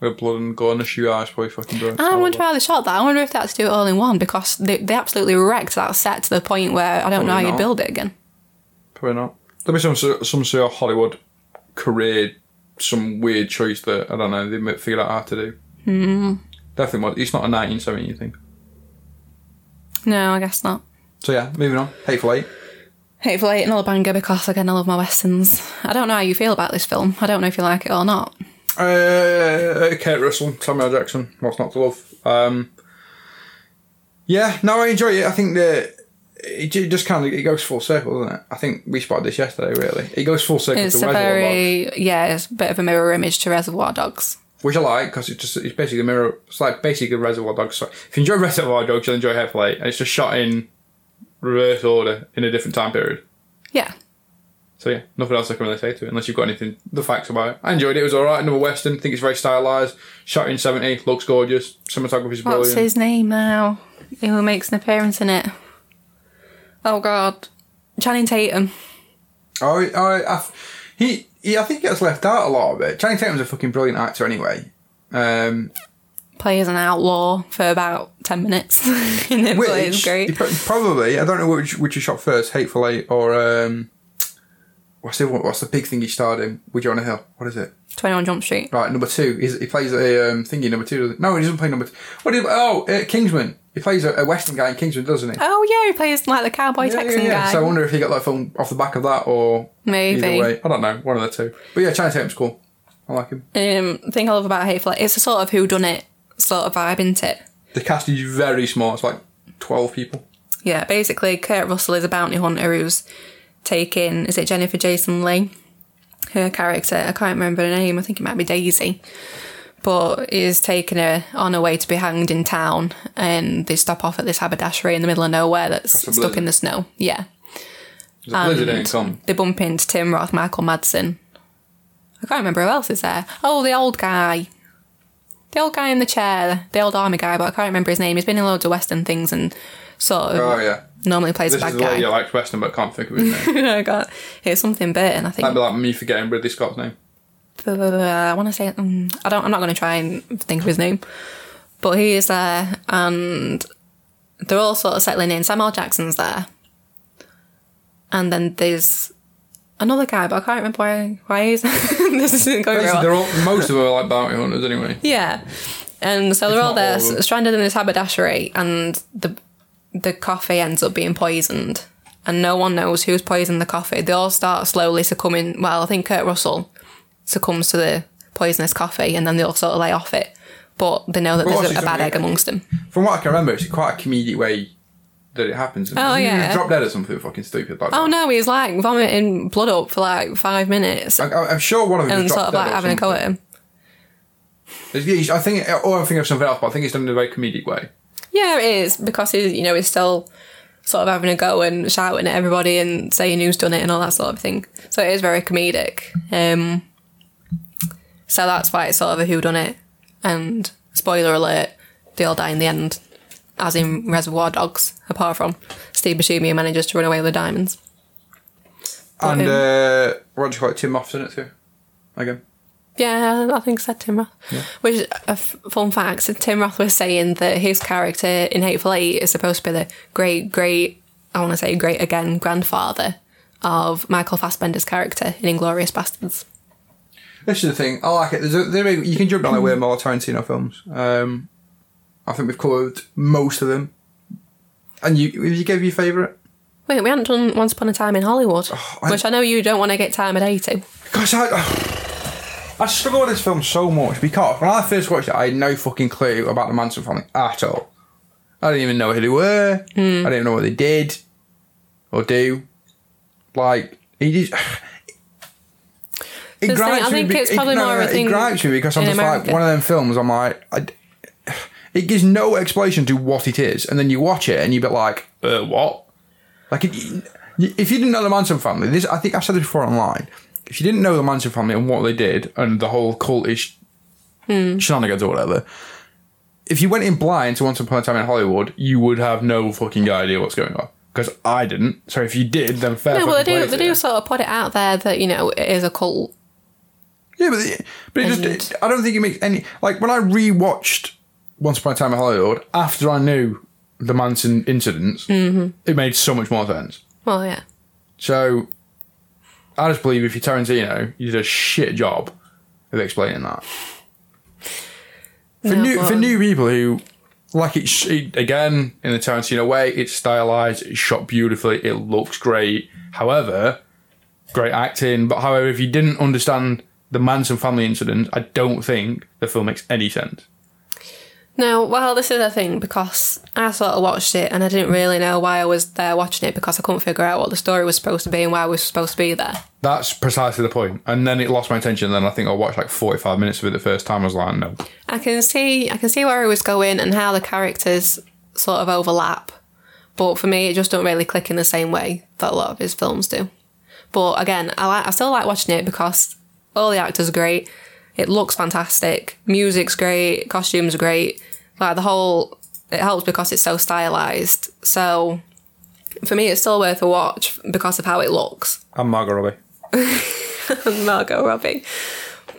With blood and gore and a shoe eyes, probably fucking brilliant. I wonder how they shot that. I wonder if they had to do it all in one because they, they absolutely wrecked that set to the point where I don't know how Probably you'd not. build it again. Probably not. There'll be some sort- some sort of Hollywood career, some weird choice that I don't know they might figure out how to do. Mm. Definitely, was. It's not a 1970 you think. No, I guess not. So yeah, moving on. Hateful Eight. Hateful Eight, another banger because again I love my westerns. I don't know how you feel about this film. I don't know if you like it or not. Uh, Kurt Russell, Samuel Jackson. What's not to love? Um, yeah, no, I enjoy it. I think that it just kind of it goes full circle, doesn't it? I think we spotted this yesterday. Really, it goes full circle It's to a Reservoir Dogs. very yeah, it's a bit of a mirror image to Reservoir Dogs. which I like because it's just it's basically a mirror. It's like basically a Reservoir Dogs. So if you enjoy Reservoir Dogs, you'll enjoy Hateful Eight, and it's just shot in reverse order in a different time period. Yeah, So yeah, nothing else I can really say to it unless you've got anything the facts about it. I enjoyed it. It was all right. Another western. think it's very stylized. Shot in seventy. Looks gorgeous. Cinematography's what's brilliant. his name now? Who makes an appearance in it? Oh God, Channing Tatum. Oh, oh I, he, he, I think he gets left out a lot of it. Channing Tatum's a fucking brilliant actor anyway. Um, plays an outlaw for about 10 minutes and it plays which great. probably I don't know which which you shot first, Hateful Eight or um, what's the what's the big thing he starred in with Jonah Hill? What is it? 21 Jump Street. Right, number two. He's, he plays a um, thingy number two. Doesn't he? No, he doesn't play number two. What did? Oh, uh, Kingsman. He plays a, a Western guy in Kingsman, doesn't he? Oh yeah, he plays like the cowboy Yeah, Texan yeah, yeah. guy. So I wonder if he got that film off the back of that or Maybe. Either way, I don't know. One of the two. But yeah, Tatum's cool. I like him. Um, thing I love about Hateful Eight, it's a sort of who done it sort of vibe, isn't it? The cast is very small. It's like twelve people. Yeah, basically, Kurt Russell is a bounty hunter who's taking, is it Jennifer Jason Leigh? Her character, I can't remember her name, I think it might be Daisy. But is taking her on her way to be hanged in town, and they stop off at this haberdashery in the middle of nowhere that's stuck in the snow. Yeah. There's a blizzard in And come. they bump into Tim Roth, Michael Madsen. I can't remember who else is there. Oh, the old guy. The old guy in the chair, the old army guy, but I can't remember his name. He's been in loads of Western things and sort of Oh yeah. Normally plays This a is bad the guy. I liked Western, but can't think of his name. I got it's something Burton, I think. That'd be like me forgetting Ridley Scott's name. I want to say um, I don't. I'm not going to try and think of his name, but he is there, and they're all sort of settling in. Samuel Jackson's there, and then there's another guy, but I can't remember why. Why he's this isn't going Basically, well. they're all, most of them are like bounty hunters anyway. Yeah, and so they're all there, all stranded in this haberdashery, and the the coffee ends up being poisoned, and no one knows who's poisoned the coffee. They all start slowly succumbing. Well, I think Kurt Russell succumbs to the poisonous coffee, and then they all sort of lay off it. But they know that Well, there's a, a bad egg amongst them. From what I can remember, it's quite a comedic way that it happens. Oh, yeah. just drop dead or something fucking stupid like Oh that? no, he's like vomiting blood up for like five minutes, I, I'm sure one of them and sort of like having a go at him. I think, or I'm thinking of something else, but I think it's done in a very comedic way. Yeah, it is because he's you know he's still sort of having a go and shouting at everybody and saying who's done it and all that sort of thing. So it is very comedic. Um, so that's why it's sort of a who done it. And spoiler alert, they all die in the end, as in Reservoir Dogs. Apart from Steve Buscemi manages to run away with the diamonds. And um, uh, what do you call it? Tim Roth's in it too. Again. Yeah, I think so, Tim Roth. Which, is a f- fun fact, Tim Roth was saying that his character in Hateful Eight is supposed to be the great, great, I want to say great again, grandfather of Michael Fassbender's character in Inglourious Basterds. This is the thing. I like it. There's a, there, you can jump down the way of more Tarantino films. Um, I think we've covered most of them. And you, if you gave your favourite? Wait, we haven't done Once Upon a Time in Hollywood, I- which I know you don't want to get time at 80. Gosh, I, I struggle with this film so much because when I first watched it, I had no fucking clue about the Manson family at all. I didn't even know who they were. I didn't know what they did or do. Like, he just. It the thing, I think be- it's probably no, more no, of a It gripes me because I'm just like one of them films. I'm like, I, it gives no explanation to what it is, and then you watch it and you're a bit like, uh, what? Like, it, if you didn't know the Manson family, this I think I've said this before online. If you didn't know the Manson family and what they did and the whole cultish Hmm. shenanigans or whatever, if you went in blind to Once Upon a Time in Hollywood, you would have no fucking idea what's going on. Because I didn't. So if you did, then fair. No, but they do, they do sort of put it out there that, you know, it is a cult. Yeah, but it, but it just it, I don't think it makes any like when I rewatched Once Upon a Time in Hollywood after I knew the Manson incidents, Mm-hmm. it made so much more sense. Well, yeah. So I just believe if you're Tarantino, you did a shit job of explaining that. For No, new but- for um, new people who like it's it, again in the Tarantino way, it's stylized, it's shot beautifully, it looks great. However, great acting. But however, if you didn't understand the Manson family incident, I don't think the film makes any sense. No, well, this is the thing because I sort of watched it and I didn't really know why I was there watching it because I couldn't figure out what the story was supposed to be and why I was supposed to be there. That's precisely the point. And then it lost my attention. And then I think I watched like forty five minutes of it the first time. I was like, no. I can see, I can see where it was going and how the characters sort of overlap, but for me, it just don't really click in the same way that a lot of his films do. But again, I like, I still like watching it because all the actors are great. It looks fantastic. Music's great. Costumes are great. Like the whole, it helps because it's so stylized. So for me, it's still worth a watch because of how it looks. I'm Margot Robbie. Margot Robbie.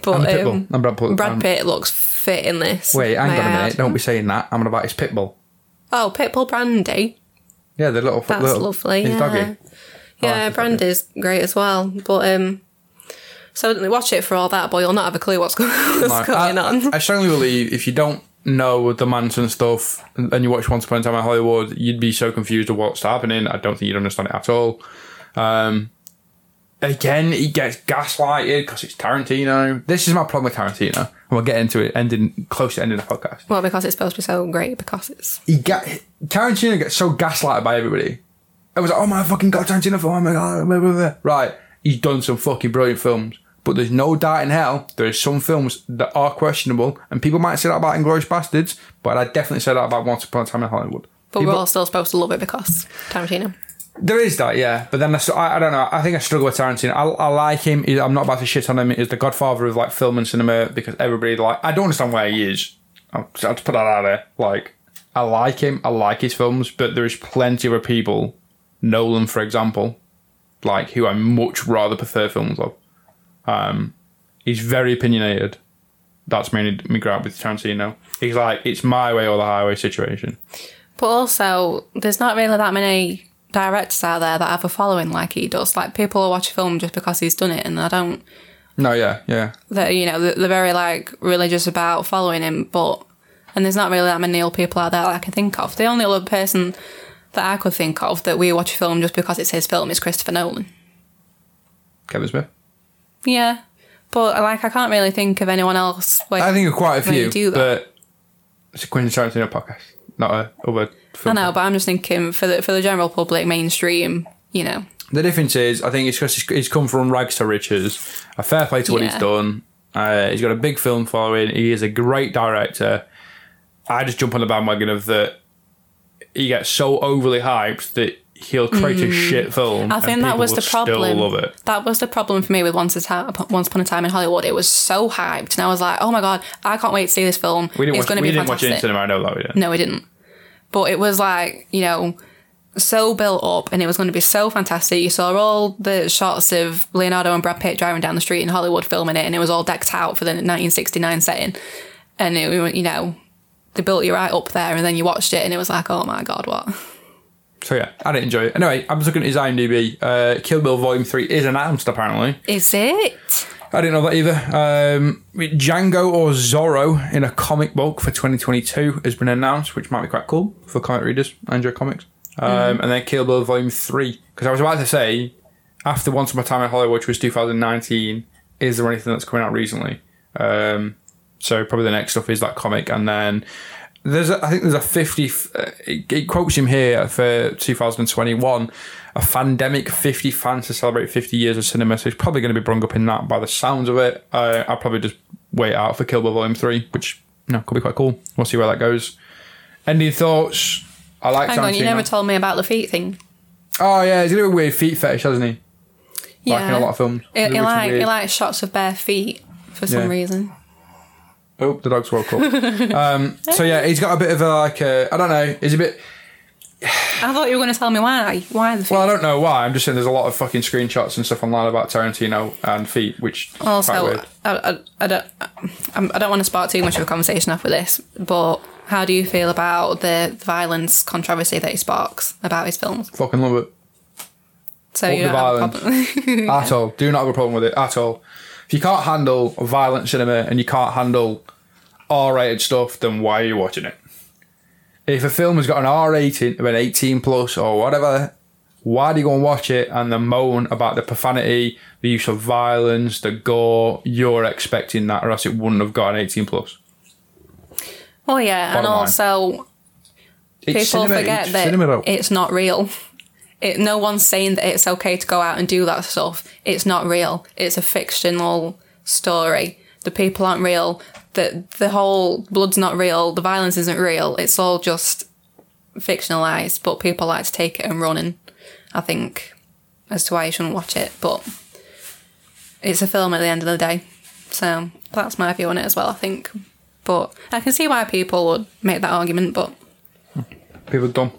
But Pitbull. um, I'm Brad Pitt. Brad Pitt looks fit in this. Wait, hang on a minute. Don't be saying that. I'm on about his Pitbull. Oh, Pitbull Brandy. Yeah, the little That's little, lovely. His yeah. Yeah, like Brandy's great as well. But um so watch it for all that, but you'll not have a clue what's, go- what's Like, going I, on. I strongly believe if you don't know the Manson stuff and you watch Once Upon a Time in Hollywood, you'd be so confused of what's happening. I don't think you'd understand it at all. Um, again, he gets gaslighted because it's Tarantino. This is my problem with Tarantino. And we'll get into it ending close to ending the podcast. well, because it's supposed to be so great, because it's He get Tarantino gets so gaslighted by everybody. It was like, oh my fucking god, Tarantino film, oh my god, blah, blah, blah. right? He's done some fucking brilliant films, but there's no doubt in hell there is some films that are questionable, and people might say that about Inglourious Basterds, but I definitely say that about Once Upon a Time in Hollywood. but People- we're all still supposed to love it because Tarantino. there is that, yeah, but then I, I, I don't know. I think I struggle with Tarantino. I, I like him. He- I'm not about to shit on him. He's the godfather of like film and cinema because everybody like. I don't understand where he is. I'll, I'll just put that out there. Like, I like him. I like his films, but there is plenty of other people, Nolan, for example, like who I much rather prefer films of. Um, he's very opinionated. That's mainly me gripe with Tarantino. He's like, it's my way or the highway situation. But also, there's not really that many directors out there that have a following like he does. Like people will watch a film just because he's done it, and I don't. No, yeah, yeah. That you know, they're they're very like religious about following him, but and there's not really that many old people out there that I can think of. The only other person that I could think of that we watch a film just because it's his film is Christopher Nolan. Kevin Smith. Yeah, but like I can't really think of anyone else. Where, I think of quite a few, do that. but it's a Quentin Tarantino podcast, not a other I film. know, but I'm just thinking for the for the general public, mainstream. You know, The difference is, I think it's because he's, he's come from rags to riches. A fair play to what he's done. Uh, he's got a big film following. He is a great director. I just jump on the bandwagon of that. He gets so overly hyped that he'll create a shit film. Mm. I think that was the problem. Love it. That was the problem for me with Once, a Once Upon a Time in Hollywood. It was so hyped, and I was like, "Oh my god, I can't wait to see this film. We didn't it's going to be didn't watch it in fantastic." cinema. I know that we didn't. no, we didn't. But it was like you know, so built up, and it was going to be so fantastic. You saw all the shots of Leonardo and Brad Pitt driving down the street in Hollywood filming it, and it was all decked out for the 1969 setting, and it, you know. They built you right up there, and then you watched it, and it was like, "Oh my god, what?" So yeah, I didn't enjoy it. Anyway, I was looking at his IMDb. Uh, Kill Bill Volume Three is announced apparently. Is it? I didn't know that either. Um, Django or Zorro in a comic book for 2022 has been announced, which might be quite cool for comic readers. I enjoy comics. Um, And then Kill Bill Volume 3. Because I was about to say, after Once Upon a Time in Hollywood, which was 2019, is there anything that's coming out recently? Um, so probably the next stuff is that comic. And then there's a, I think there's a 50, uh, it, it quotes him here for 2021, a pandemic 50 fans to celebrate 50 years of cinema. So he's probably going to be brung up in that by the sounds of it. Uh, I'll probably just wait out for Kill Bill Volume 3, which you know, could be quite cool. We'll see where that goes. Any thoughts? I like Hang on, you never told me about the feet thing. Oh yeah, he's a little weird feet fetish, hasn't he? Yeah, Like in a lot of films. He, he like he likes shots of bare feet for some Yeah. reason. Oh, the dogs woke up. um, so yeah, he's got a bit of a like a I don't know. He's a bit. I thought you were going to tell me why. Why the feet? Well, I don't know why. I'm just saying there's a lot of fucking screenshots and stuff online about Tarantino and feet, which also. I, I, I don't I'm- don't want to spark too much of a conversation off with this, but how do you feel about the violence controversy that he sparks about his films? Fucking love it. So you the don't have a violence. problem. at all. Do not have a problem with it at all. If you can't handle violent cinema and you can't handle R-rated stuff, then why are you watching it? If a film has got an R rating of an 18 plus or whatever, why do you go and watch it and then moan about the profanity, the use of violence, the gore? You're expecting that, or else it wouldn't have got an 18 plus. well, yeah, and line. also people cinema, forget it's that cinema it's not real. It, no one's saying that it's okay to go out and do that stuff. It's not real. It's a fictional story. The people aren't real. The the whole blood's not real. The violence isn't real. It's all just fictionalized. But people like to take it and run. And I think as to why you shouldn't watch it. But it's a film at the end of the day. So that's my view on it as well. I think. But I can see why people would make that argument. But People dumb.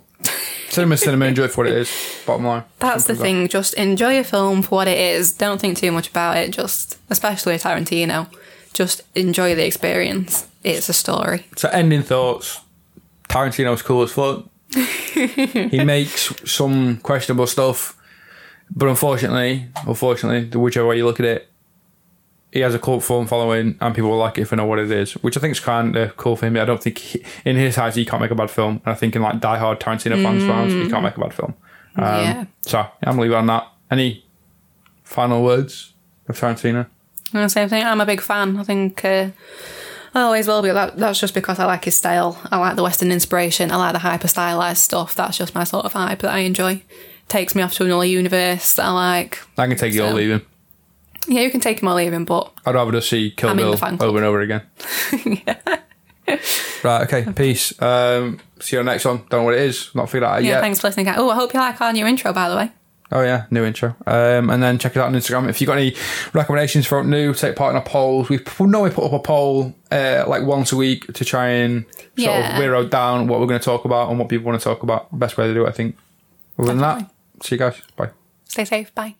Cinema, cinema, enjoy it for what it is. Bottom line. That's the Simple as that. thing. Just enjoy a film for what it is. Don't think too much about it. Just, especially Tarantino, just enjoy the experience. It's a story. So ending thoughts. Tarantino's cool as fuck. he makes some questionable stuff. But unfortunately, unfortunately, whichever way you look at it, he has a cult film following, and people will like it if they know what it is, which I think is kind of cool for him. I don't think he, in his eyes he can't make a bad film, and I think in like Die Hard, Tarantino fans, fans, he can't make a bad film. Um, Yeah. So yeah, I'm gonna on that. Any final words of Tarantino? The same thing. I'm a big fan. I think uh, I always will be. That, that's just because I like his style. I like the Western inspiration. I like the hyper stylized stuff. That's just my sort of vibe that I enjoy. Takes me off to another universe that I like. I can take you all So- him. Yeah, you can take him or leave him, but I'd rather just see Kill I'm in Bill the fan club. over and over again. Right, okay, peace. Um, see you on the next one. Don't know what it is. Not figured out yeah, yet. thanks for listening. Oh, I hope you like our new intro, by the way. Oh yeah, new intro. Um, and then check it out on Instagram. If you've got any recommendations for new, take part in our polls. We p- normally put up a poll uh, like once a week to try and sort Yeah. of narrow down what we're going to talk about and what people want to talk about. Best way to do it, I think. Other than that, see you guys. Bye. Stay safe. Bye.